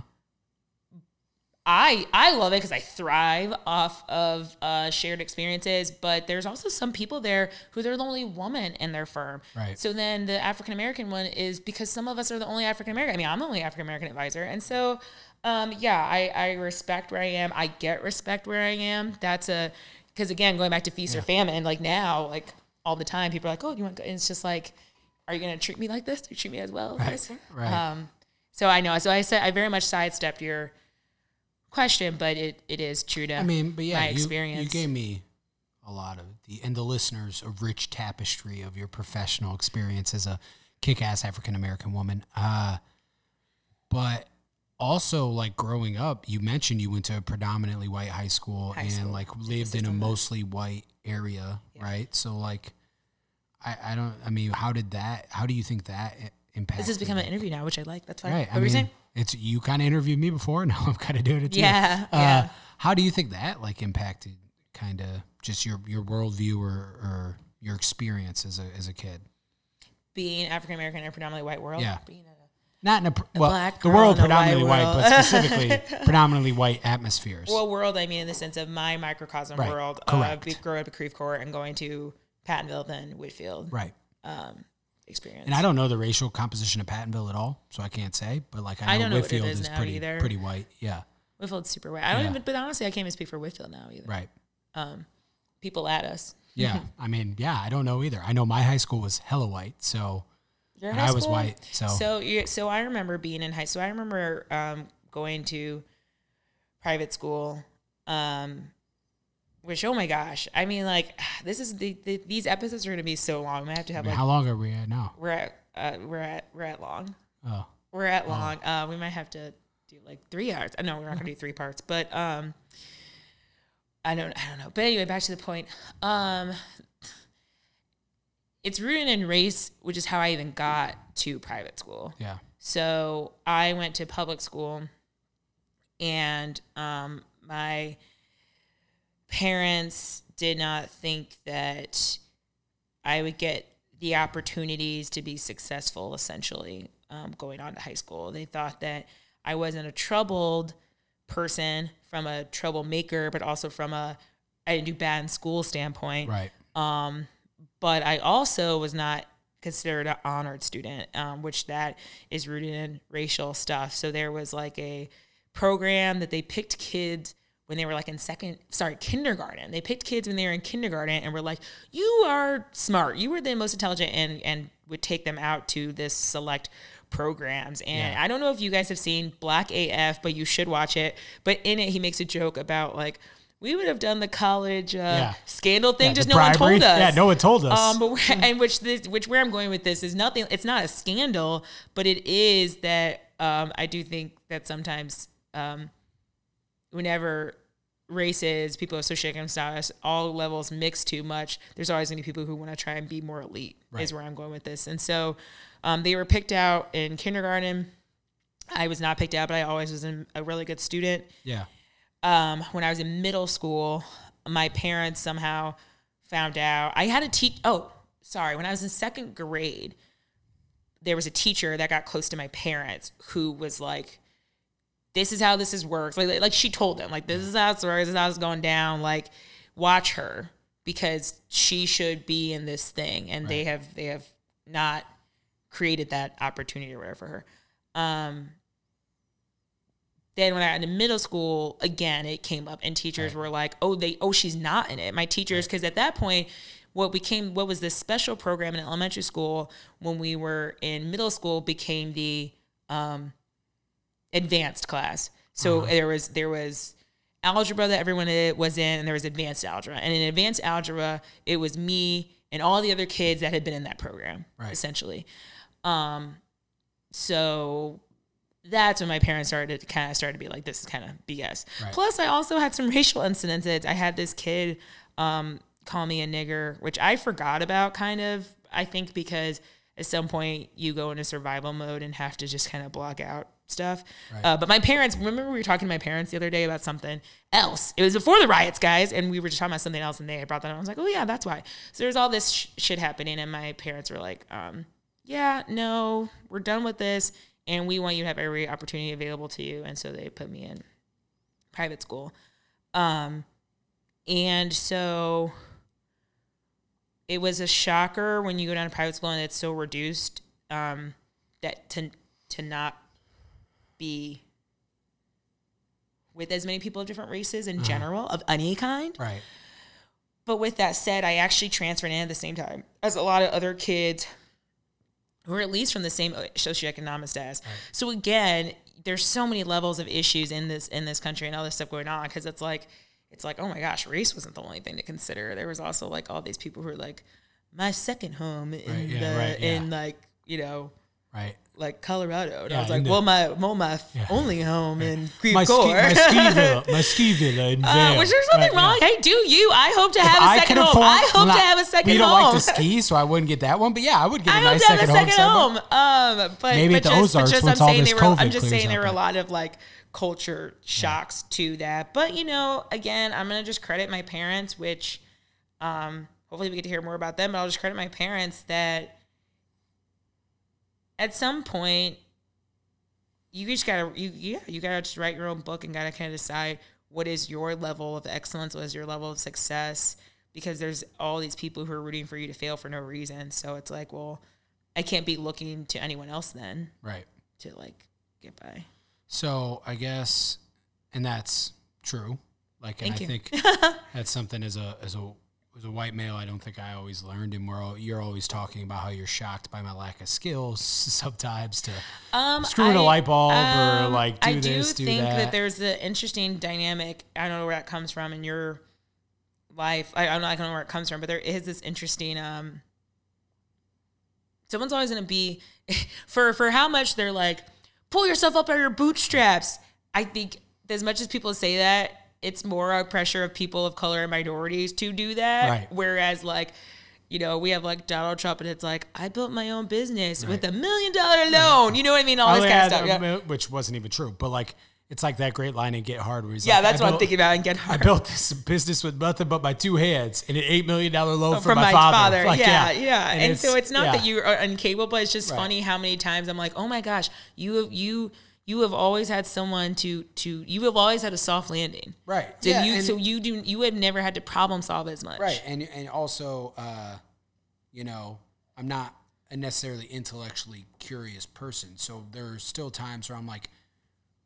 I I love it because I thrive off of uh, shared experiences. But there's also some people there who they're the only woman in their firm. Right. So then the African American one is because some of us are the only African American. I mean, I'm the only African American advisor, and so um, yeah, I I respect where I am. I get respect where I am. That's a because again, going back to feast or famine, like now, like all the time, people are like, oh, you want? it's just like, are you gonna treat me like this? Do you treat me as well? Right, right. Um, so I know. So I said I very much sidestepped your question, but it, it is true to I mean, but yeah, my you, experience. you gave me a lot of the and the listeners a rich tapestry of your professional experience as a kick-ass African American woman. Uh, but also, like growing up, you mentioned you went to a predominantly white high school High and school. like lived in a mostly white area, right? So like, I I don't. I mean, how did that? How do you think that impacted? this has become an interview now, which I like. That's fine. Right. What I mean, saying? It's you kind of interviewed me before. Now I'm kind of doing it too. Yeah, Uh, yeah. How do you think that like impacted kind of just your your worldview or, or your experience as a as a kid? Being African American in a predominantly white world. Yeah. Being a, Not in a pr- well, black the world in a white predominantly white, but specifically predominantly white atmospheres. well, world. I mean, in the sense of my microcosm Right, world. correct. Growing up at Creve Coeur and going to Pattonville, then Whitfield right. um, experience. And I don't know the racial composition of Pattonville at all, so I can't say. But like I know, I don't know Whitfield is is, pretty either. pretty white. Yeah. Whitfield's super white. I don't Yeah. even. But honestly, I can't even speak for Whitfield now either. Right. Um, people at us. Yeah. I mean, yeah, I don't know either. I know my high school was hella white, so Your and I was white. So, So so I remember being in high so I remember um, going to private school um, which oh my gosh. I mean like this is the, the these episodes are going to be so long. I'm going to have to I have mean, like how long are we at now? we're at uh, we're at we're at long. Oh, we're at long. Uh, we might have to do like 3 hours. Uh, no we're not going to do three parts but um I don't I don't know. But anyway back to the point. Um it's rooted in race which is how I even got to private school. Yeah. so I went to public school, and um, my parents did not think that I would get the opportunities to be successful, essentially, um, going on to high school. They thought that I wasn't a troubled person from a troublemaker, but also from a I didn't do bad in school standpoint Right. um, but I also was not considered an honored student, um, which that is rooted in racial stuff. So there was like a program that they picked kids when they were like in second, sorry, kindergarten. They picked kids when they were in kindergarten and were like, "You are smart. You were the most intelligent," and and would take them out to this select programs. And Yeah. I don't know if you guys have seen Black AF, but you should watch it. But in it, he makes a joke about like. We would have done the college uh, Yeah. scandal thing, Yeah, just no one told us. Yeah, no one told us. Um, but and which this, which where I'm going with this is nothing. It's not a scandal, but it is that um, I do think that sometimes um, whenever races, people of socioeconomic status, all levels mix too much, there's always going to be people who want to try and be more elite. Is where I'm going with this. And so um, they were picked out in kindergarten. I was not picked out, but I always was a really good student yeah. um, when I was in middle school, my parents somehow found out I had a teach. Oh, sorry. When I was in second grade, there was a teacher that got close to my parents who was like, "This is how this is works." Like, like she told them, like, "This is how it's works. This is how it's going down." Like, watch her because she should be in this thing, and they have they have not created that opportunity or whatever for her. Um, then when I got into middle school, again, it came up and teachers were like, oh, they, oh, she's not in it. My teachers, because at that point, what became, what was this special program in elementary school when we were in middle school became the um, advanced class. So there was, there was algebra that everyone i- was in, and there was advanced algebra. And in advanced algebra, it was me and all the other kids that had been in that program, Right. essentially. Um, so that's when my parents started to kind of started to be like, this is kind of BS. Right. Plus, I also had some racial incidences. I had this kid um, call me a nigger, which I forgot about kind of, I think, because at some point you go into survival mode and have to just kind of block out stuff. Right. Uh, but my parents, remember we were talking to my parents the other day about something else. It was before the riots, guys, and we were just talking about something else, and they brought that up. I was like, oh yeah, that's why. So there's all this sh- shit happening, and my parents were like, um, yeah, no, we're done with this, and we want you to have every opportunity available to you. And so they put me in private school. Um, and so it was a shocker when you go down to private school and it's so reduced um, that to to not be with as many people of different races in mm-hmm. general of any kind. Right. But with that said, I actually transferred in at the same time as a lot of other kids who are at least from the same socioeconomic status. So again, there's so many levels of issues in this in this country and all this stuff going on because it's like it's like oh my gosh, race wasn't the only thing to consider. There was also like all these people who are like my second home in Right, yeah, the right, yeah. in like you know Right. like Colorado. And Yeah, I was like, the- well, my well, my Yeah. only home in Creve My ski, my ski villa, my ski villa in Uh, Vail. which there's nothing Right, wrong. yeah. Hey, do you? I hope to have a second home. I hope not- to have a second home. We don't home. like to ski, so I wouldn't get that one. But yeah, I would get I a nice have a second, second home. home. Um, but Maybe but at the just, Ozarks just once I'm all this there were, I'm just saying there were a lot of like culture shocks to that. But you know, again, I'm gonna just credit my parents, which um, hopefully we get to hear more about them. But I'll just credit my parents that at some point you just gotta you yeah you gotta just write your own book and gotta kind of decide what is your level of excellence, what is your level of success, because there's all these people who are rooting for you to fail for no reason. So it's like, well, I can't be looking to anyone else then Right. to like get by. So I guess, and that's true. Like, and I think that's something as a as a as a white male, I don't think I always learned. And we're all, you're always talking about how you're shocked by my lack of skills sometimes to Um, screw in a light bulb or um, like do I this, do do think that. that there's an interesting dynamic. I don't know where that comes from in your life. I, I don't know. I don't know where it comes from, but there is this interesting. Um, someone's always going to be for for how much they're like pull yourself up by your bootstraps. I think as much as people say that, it's more a pressure of people of color and minorities to do that. Right. Whereas like. You know, we have like Donald Trump, and it's like I built my own business with a million dollar loan. You know what I mean? All I this kind of stuff. a Yeah. which wasn't even true, but like it's like that great line in Get Hard where he's Yeah, like, that's I what I'm thinking about and get Hard. I built this business with nothing but my two hands and an eight million dollar loan oh, from, from my, my father. father. Like, yeah, yeah. And, so it's not yeah. that you are incapable. It's just Right. funny how many times I'm like, oh my gosh, you have you you have always had someone to to you have always had a soft landing. right. So yeah, you so you do you have never had to problem solve as much. Right, and and also, uh, you know, I'm not a necessarily intellectually curious person, so there's still times where I'm like,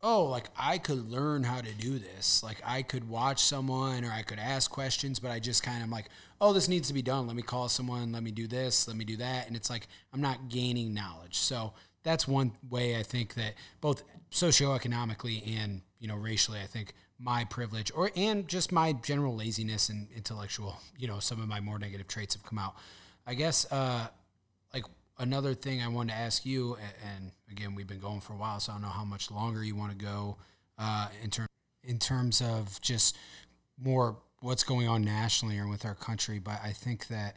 oh, like I could learn how to do this. Like I could watch someone or I could ask questions, but I just kind of like, oh, this needs to be done. Let me call someone. Let me do this. Let me do that. And it's like I'm not gaining knowledge. So that's one way I think that both socioeconomically and you know racially, I think my privilege or and just my general laziness and intellectual, you know, some of my more negative traits have come out. I guess uh, like another thing I wanted to ask you, and again, we've been going for a while, so I don't know how much longer you want to go uh, in terms in terms of just more what's going on nationally or with our country. But I think that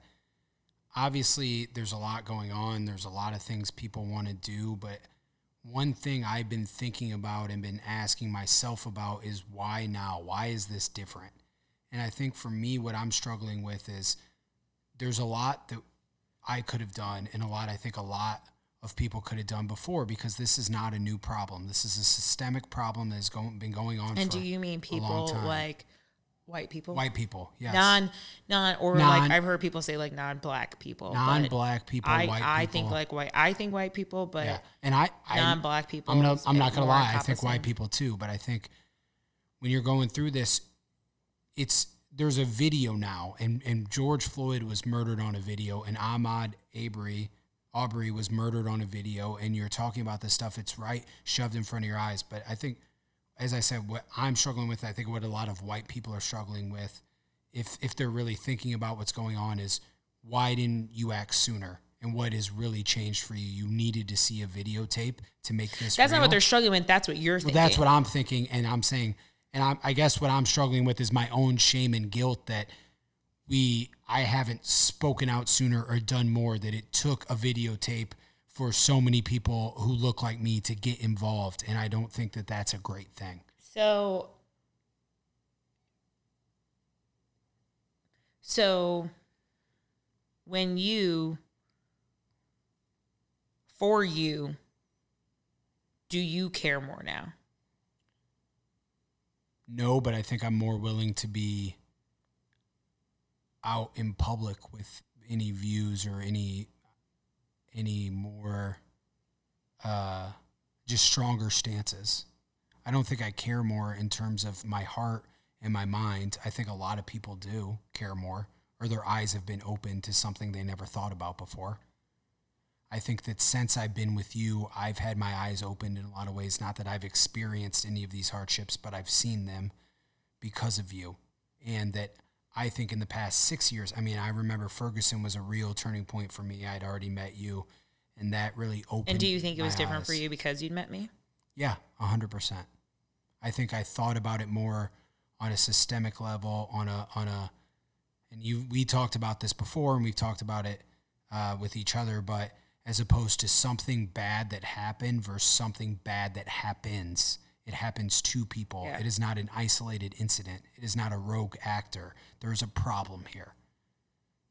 obviously there's a lot going on. There's a lot of things people want to do, but one thing I've been thinking about and been asking myself about is why now? Why is this different? And I think for me, what I'm struggling with is there's a lot that I could have done, and a lot I think a lot of people could have done before because this is not a new problem. This is a systemic problem that has going, been going on And do you mean people like white people? white people. Yes. Non non or Non- like I've heard people say like non black people. non-black people, I white I people. think like white I think white people, but yeah. And I, I non black people. I'm not. I'm not gonna lie. I think white people too, but I think when you're going through this, it's there's a video now, and and George Floyd was murdered on a video, and Ahmaud Arbery Aubrey was murdered on a video, and you're talking about this stuff. It's right shoved in front of your eyes. But I think, as I said, what I'm struggling with, I think what a lot of white people are struggling with, if if they're really thinking about what's going on, is why didn't you act sooner? and what has really changed for you. You needed to see a videotape to make this. That's real. not what they're struggling with. That's what you're Well, thinking. that's what I'm thinking, and I'm saying, and I'm, I guess what I'm struggling with is my own shame and guilt that we I haven't spoken out sooner or done more. That it took a videotape for so many people who look like me to get involved, and I don't think that that's a great thing. So, so when you, for you, do you care more now? No, but I think I'm more willing to be out in public with any views or any any more uh, just stronger stances. I don't think I care more in terms of my heart and my mind. I think a lot of people do care more, or their eyes have been opened to something they never thought about before. I think that since I've been with you, I've had my eyes opened in a lot of ways. Not that I've experienced any of these hardships, but I've seen them because of you. And that I think in the past six years, I mean, I remember Ferguson was a real turning point for me. I'd already met you, and that really opened. And do you think it was different for you because you'd met me? Yeah, a hundred percent. I think I thought about it more on a systemic level, on a on a, and you we talked about this before, and we've talked about it uh, with each other, but as opposed to something bad that happened versus something bad that happens. It happens to people. Yeah. It is not an isolated incident. It is not a rogue actor. There is a problem here.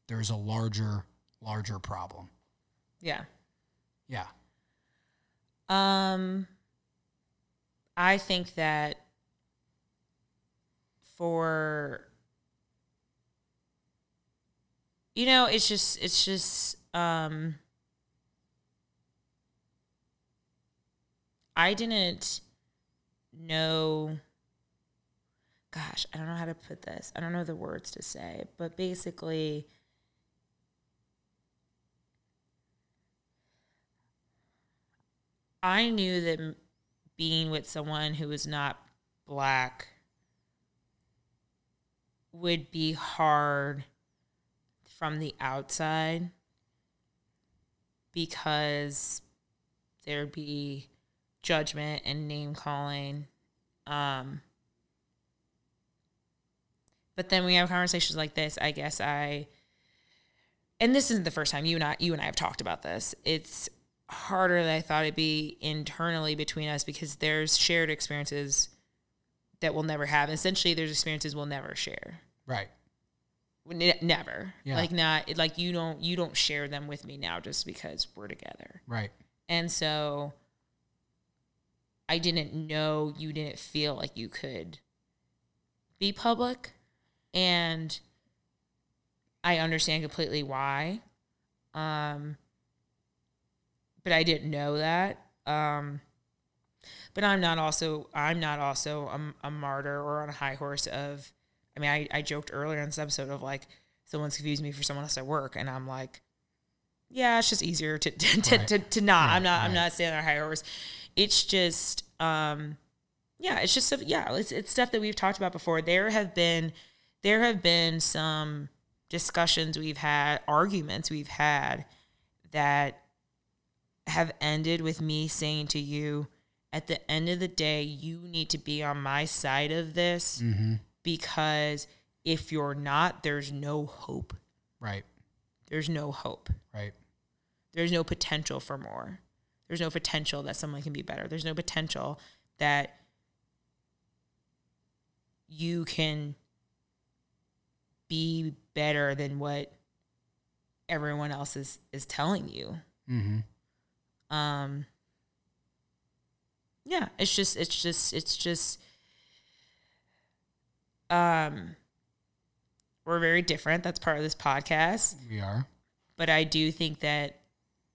There is a larger, larger problem. Yeah. Yeah. Um, I think that for you know, it's just it's just um I didn't know gosh, I don't know how to put this. I don't know the words to say, but basically I knew that being with someone who was not black would be hard from the outside because there'd be judgment and name calling. Um, but then we have conversations like this. I guess I, and this isn't the first time you and I, you and I have talked about this. It's harder than I thought it'd be internally between us because there's shared experiences that we'll never have. Essentially, there's experiences we'll never share. Right. Ne- never. Yeah. Like not like you don't you don't share them with me now just because we're together. Right. And so I didn't know you didn't feel like you could be public and I understand completely why. Um but I didn't know that. Um but I'm not also I'm not also a, a martyr or on a high horse of I mean I, I joked earlier in this episode of like someone's confused me for someone else at work and I'm like yeah, it's just easier to to, to, Right. to, to not. Right, I'm not. I'm not staying on a high horse. It's just, um, yeah, it's just, yeah, it's it's stuff that we've talked about before. There have been, there have been some discussions we've had, arguments we've had that have ended with me saying to you, at the end of the day, you need to be on my side of this Mm-hmm. because if you're not, there's no hope. Right. There's no hope. Right. there's no potential for more. There's no potential that someone can be better. There's no potential that you can be better than what everyone else is is telling you. Mm-hmm. Um yeah, it's just it's just it's just um we're very different. That's part of this podcast. We are. but I do think that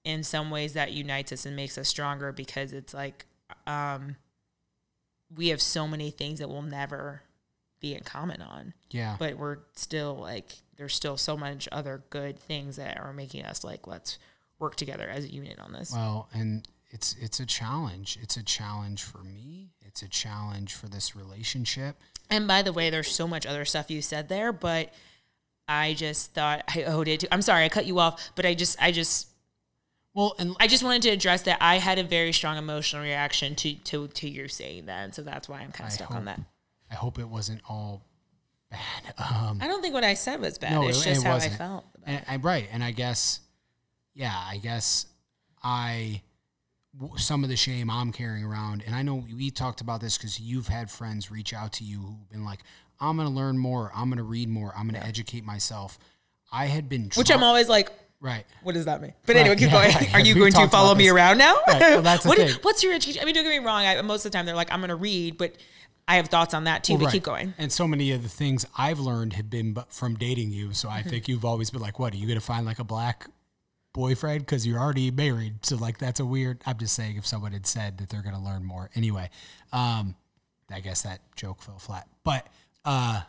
in some ways that unites us and makes us stronger because it's like um, we have so many things that we'll never be in common on, Yeah. but we're still like there's still so much other good things that are making us like let's work together as a unit on this. Well, and it's it's a challenge. It's a challenge for me. It's a challenge for this relationship. And by the way, there's so much other stuff you said there, but I just thought I owed it to. I'm sorry, I cut you off, but I just, I just, Well, and I just wanted to address that. I had a very strong emotional reaction to to to your saying that, and so that's why I'm kind of stuck on that. I hope it wasn't all bad. Um, I don't think what I said was bad. No, it's it- just it how wasn't. I felt. and, I, right, and I guess, yeah, I guess I some of the shame I'm carrying around, and I know we talked about this because you've had friends reach out to you who've been like, "I'm going to learn more. I'm going to read more. I'm going to educate myself." I had been, Which I'm always like, right. what does that mean? But Right, anyway, keep yeah, going. right, Are you we've going to follow me this. around now? Right, well, that's the What- What's your education? I mean, don't get me wrong. I, most of the time, they're like, I'm going to read, but I have thoughts on that too. but Right. keep going. And so many of the things I've learned have been from dating you. So Mm-hmm. I think you've always been like, "What are you going to find like a black boyfriend because you're already married?" So like that's a weird. I'm just saying if someone had said that they're going to learn more. Anyway, um, I guess that joke fell flat. But uh,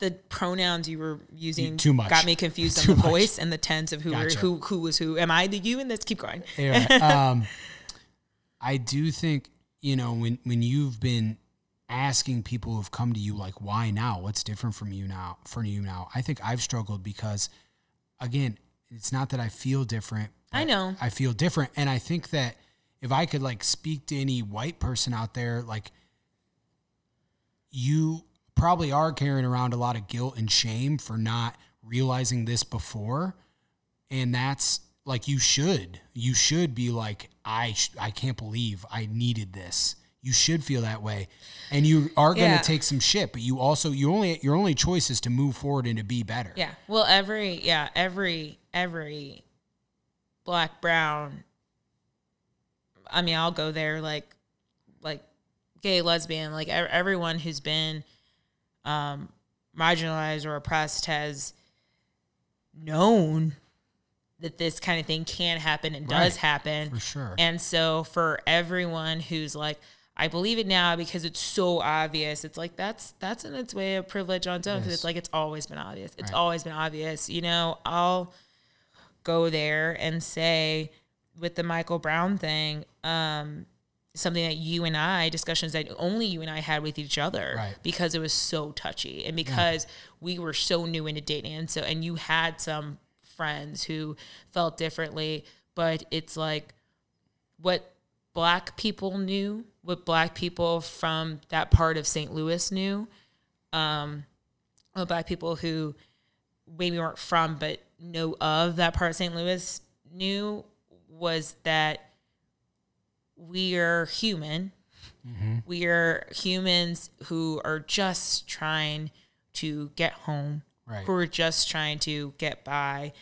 The pronouns you were using Too much. got me confused on the much. voice and the tense of who were, Gotcha. who who was who. Am I the you in this? Keep going. um, I do think you know when when you've been asking people who've come to you like why now what's different from you now for you now i think i've struggled because again it's not that i feel different I know. i feel different and i think that if i could like speak to any white person out there like you probably are carrying around a lot of guilt and shame for not realizing this before and that's like you should you should be like i sh- i can't believe i needed this you should feel that way and you are going to Yeah. take some shit but you also you only your only choice is to move forward and to be better Yeah. Well, every yeah, every every black brown. I mean, I'll go there like like gay, lesbian, like everyone who's been um, marginalized or oppressed has known that this kind of thing can happen and does happen. for sure And so for everyone who's like, I believe it now because it's so obvious. It's like that's that's in its way a privilege on its own because Yes. it's like it's always been obvious. It's Right. always been obvious. You know, I'll go there and say with the Michael Brown thing, um, something that you and I discussions that only you and I had with each other Right. because it was so touchy and because we were so new into dating and so and you had some friends who felt differently, but it's like what black people knew, what black people from that part of St. Louis knew, um, what black people who maybe weren't from but know of that part of St. Louis knew was that we are human. Mm-hmm. We are humans who are just trying to get home, Right. who are just trying to get by.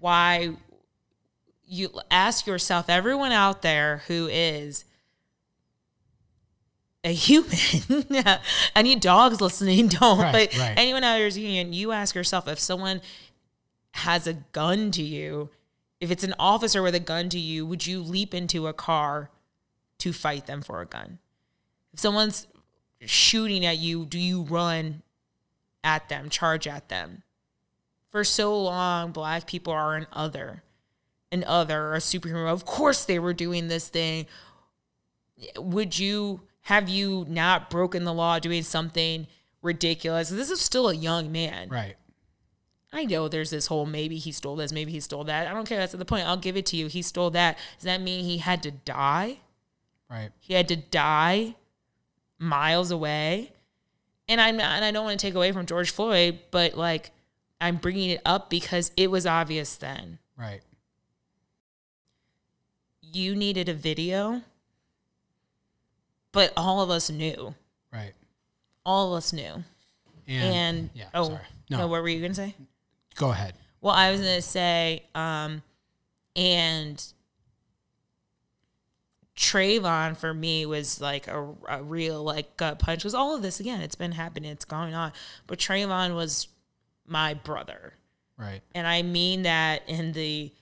Why you ask yourself, everyone out there who is a human, any dogs listening don't, Right, but right. anyone out there is a human, you ask yourself if someone has a gun to you, if it's an officer with a gun to you, would you leap into a car to fight them for a gun? If someone's shooting at you, do you run at them, charge at them? For so long, black people are an other, an other, a superhero. Of course, they were doing this thing. Would you have you not broken the law doing something ridiculous? This is still a young man. right I know there's this whole maybe he stole this, maybe he stole that. I don't care. That's the point. I'll give it to you. He stole that. Does that mean he had to die? Right He had to die miles away. And I'm not, and I don't want to take away from George Floyd, but like I'm bringing it up because it was obvious then. right You needed a video, but all of us knew. right All of us knew. and, And, yeah oh, sorry no. no what were you gonna say? go ahead Well, I was gonna say, um, and Trayvon for me was like a, a real like gut punch because all of this again, it's been happening, it's going on. But Trayvon was my brother, right and I mean that in the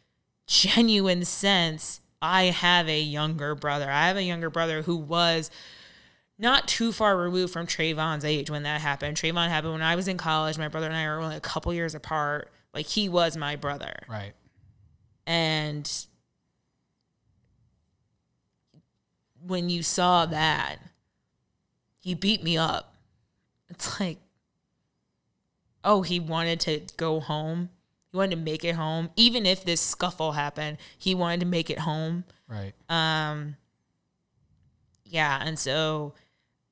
genuine sense. I have a younger brother. I have a younger brother who was not too far removed from Trayvon's age when that happened. Trayvon happened when I was in college. My brother and I were only a couple years apart. Like he was my brother. right And when you saw that, he beat me up. It's like, oh, he wanted to go home. He wanted to make it home, even if this scuffle happened. He wanted to make it home. Right. Um, yeah, and so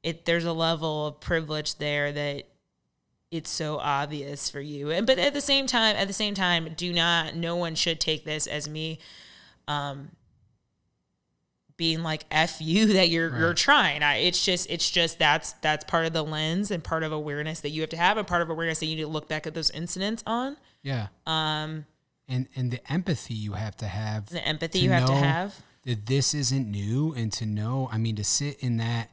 it there's a level of privilege there that it's so obvious for you. And but at the same time, at the same time, do not no one should take this as me um being like F you that you're right. you're trying. I, it's just it's just that's that's part of the lens and part of awareness that you have to have and part of awareness that you need to look back at those incidents on. Yeah. Um and and the empathy you have to have. The empathy you have to have. That this isn't new and to know, I mean to sit in that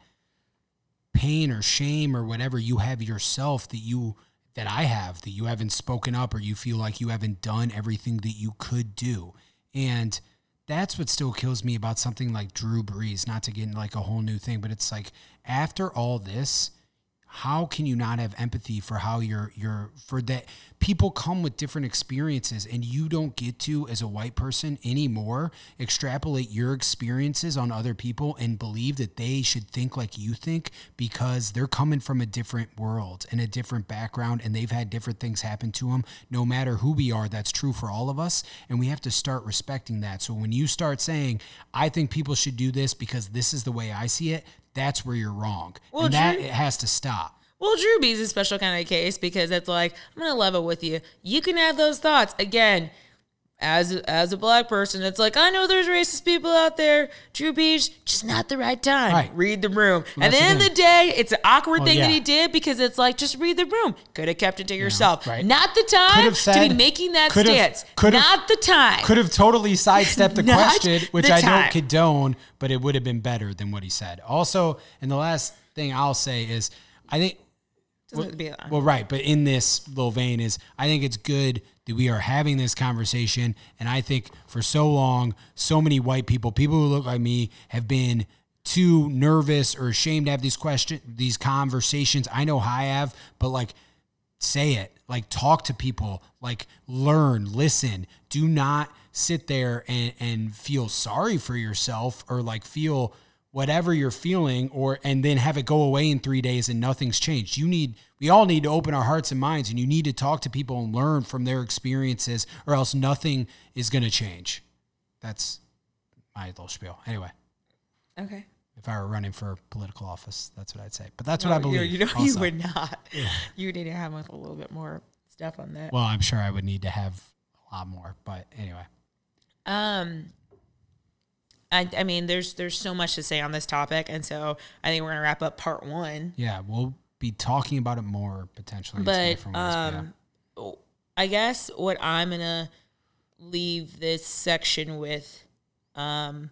pain or shame or whatever you have yourself that you that I have that you haven't spoken up or you feel like you haven't done everything that you could do. And that's what still kills me about something like Drew Brees, not to get into like a whole new thing, but it's like after all this, how can you not have empathy for how you're you're for that people come with different experiences and you don't get to as a white person anymore extrapolate your experiences on other people and believe that they should think like you think because they're coming from a different world and a different background and they've had different things happen to them no matter who we are that's true for all of us. And we have to start respecting that. So when you start saying i think people should do this because this is the way i see it that's where you're wrong. Well, and that Drew, it has to stop. Well, Drew Brees a special kind of case because it's like, I'm gonna level with you. You can have those thoughts. Again, as as a black person, it's like I know there's racist people out there. Drew Brees, just not the right time. Right. Read the room. Well, At the end of the day, it's an awkward well, thing yeah. that he did because it's like just read the room. Could have kept it to yourself. Yeah, right. Not the time said, to be making that stance. Could Not the time. Could have totally sidestepped the question, which I don't condone, but it would have been better than what he said. Also, and the last thing I'll say is, I think well, well, right. But in this little vein is I think it's good that we are having this conversation. And I think for so long, so many white people, people who look like me, have been too nervous or ashamed to have these questions, these conversations. I know I have, but like say it, like talk to people, like learn, listen. Do not sit there and, and feel sorry for yourself or like feel whatever you're feeling or and then have it go away in 3 days and nothing's changed. You need we all need to open our hearts and minds and you need to talk to people and learn from their experiences or else nothing is going to change. That's my little spiel. Anyway. Okay. If I were running for political office, that's what I'd say. But that's no, what I believe. You know, also. you would not. Yeah. You need to have a little bit more stuff on that. Well, I'm sure I would need to have a lot more, but anyway. Um I, I mean, there's there's so much to say on this topic, and so I think we're gonna wrap up part one. Yeah, we'll be talking about it more potentially. But um, yeah. I guess what I'm gonna leave this section with, um,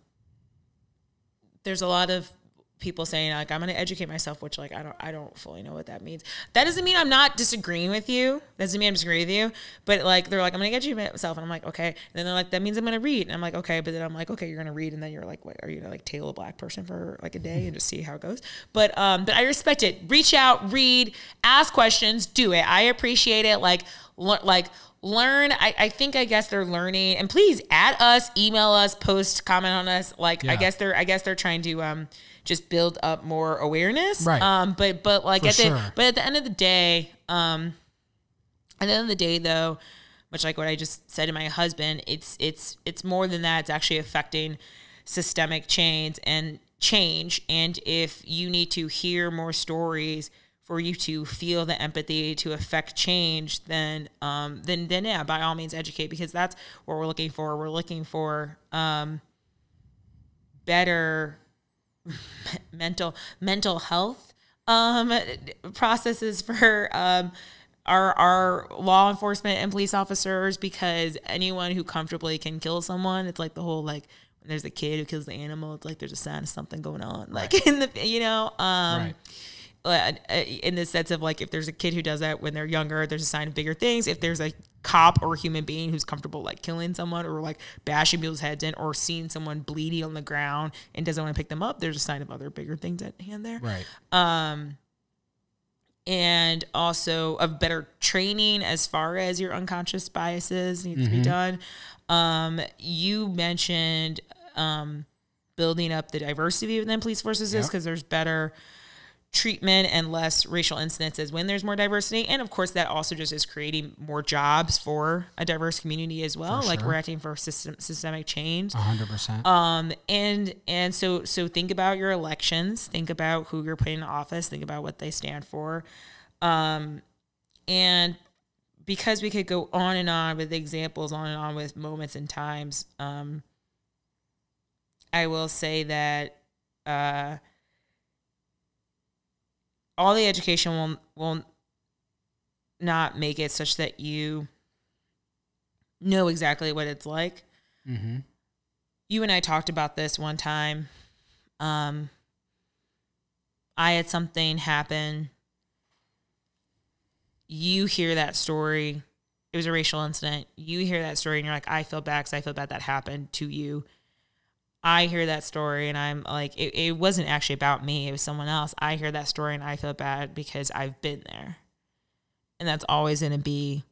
there's a lot of people saying like I'm going to educate myself, which like I don't I don't fully know what that means. That doesn't mean I'm not disagreeing with you. That doesn't mean I'm disagreeing with you. But like they're like I'm going to educate myself, and I'm like okay. And then they're like that means I'm going to read, and I'm like okay. But then I'm like okay, you're going to read, and then you're like what are you gonna like tail a black person for like a day and just see how it goes? But um, but I respect it. Reach out, read, ask questions, do it. I appreciate it. Like like learn I, I think i guess they're learning and please add us email us post comment on us like yeah. i guess they're i guess they're trying to um just build up more awareness. Right. Um, but but like For at the but at the end of the day, um, at the end of the day though, much like what I just said to my husband, it's it's it's more than that. It's actually affecting systemic change and change. And if you need to hear more stories for you to feel the empathy to affect change, then um, then then yeah, by all means educate because that's what we're looking for. We're looking for um, better mental mental health um, processes for um, our our law enforcement and police officers because anyone who comfortably can kill someone, it's like the whole like when there's a kid who kills the animal, it's like there's a sign of something going on, like right. in the you know. Um, right. Uh, in the sense of like if there's a kid who does that when they're younger there's a sign of bigger things if there's a cop or human being who's comfortable like killing someone or like bashing people's heads in or seeing someone bleeding on the ground and doesn't want to pick them up there's a sign of other bigger things at hand there right um and also of better training as far as your unconscious biases needs mm-hmm. to be mm-hmm. done um you mentioned um building up the diversity within police forces because yep. there's better treatment and less racial incidences when there's more diversity. And of course, that also just is creating more jobs for a diverse community as well. like we're acting for system, systemic change. 100%. Um, and and so so think about your elections. Think about who you're putting in office. Think about what they stand for. Um, and because we could go on and on with examples, on and on with moments and times. Um, I will say that uh, all the education will will not make it such that you know exactly what it's like. mm-hmm. You and I talked about this one time. Um, I had something happen. You hear that story. It was a racial incident. You hear that story and you're like, I feel bad because I feel bad that happened to you. I hear that story and I'm like, it, it wasn't actually about me. It was someone else. I hear that story and I feel bad because I've been there. And that's always going to be,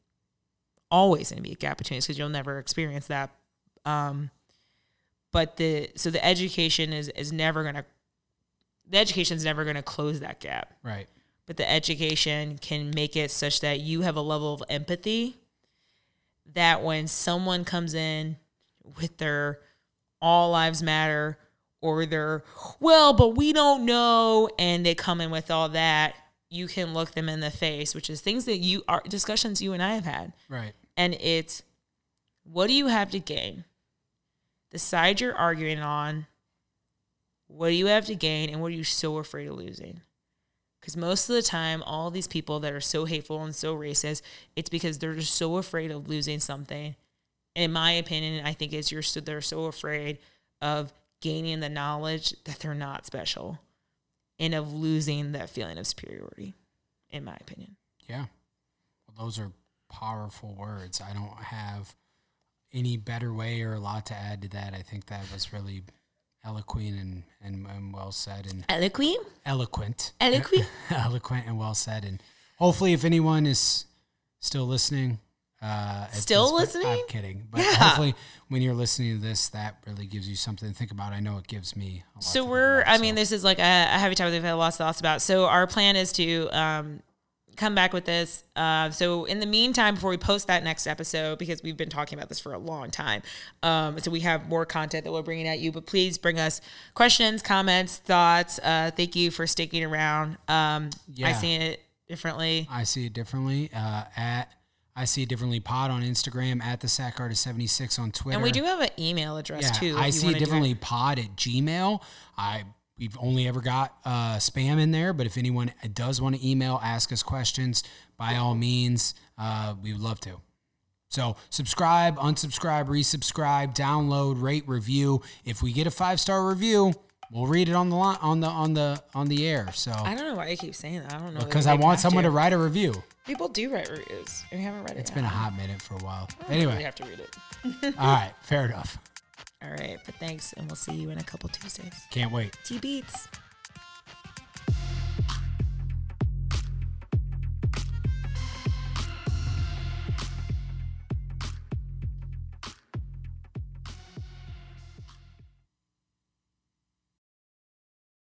always going to be a gap between us because you'll never experience that. Um, but the, so the education is, is never going to, the education is never going to close that gap Right. but the education can make it such that you have a level of empathy that when someone comes in with their all lives matter or they're, well but we don't know and they come in with all that you can look them in the face which is things that you are discussions you and i have had. Right. and it's what do you have to gain? The side you're arguing on what do you have to gain and what are you so afraid of losing? Because most of the time all these people that are so hateful and so racist it's because they're just so afraid of losing something in my opinion i think is you're so they're so afraid of gaining the knowledge that they're not special and of losing that feeling of superiority in my opinion Yeah. Well, those are powerful words. I don't have any better way or a lot to add to that. I think that was really eloquent and, and, and well said and eloquent eloquent. eloquent eloquent and well said. And hopefully, if anyone is still listening, uh, Still listening? I'm kidding, but Yeah. hopefully, when you're listening to this, that really gives you something to think about. I know it gives me. A lot So we're, about, I mean, this is like a, a heavy topic we've had lots of thoughts about. So our plan is to um, come back with this. Uh, so in the meantime, before we post that next episode, because we've been talking about this for a long time, um, so we have more content that we're bringing at you. But please bring us questions, comments, thoughts. Uh, thank you for sticking around. Um, I see it differently. I see it differently. Uh, at I see it differently. Pod on Instagram at the Sack Artist seventy six on Twitter. And we do have an email address Yeah, too. I see it do differently. Pod at Gmail. I we've only ever got uh, spam in there, but if anyone does want to email, ask us questions, by all means, uh, we would love to. So subscribe, unsubscribe, resubscribe, download, rate, review. If we get a five star review, we'll read it on the line, on the on the on the air. So I don't know why you keep saying that. I don't know. because I want someone to write a review. People do write reviews. We haven't read it. It's yet. been a hot minute for a while. Anyway, We have to read it. all right, fair enough. All right, but thanks, and we'll see you in a couple Tuesdays. Can't wait. T beats.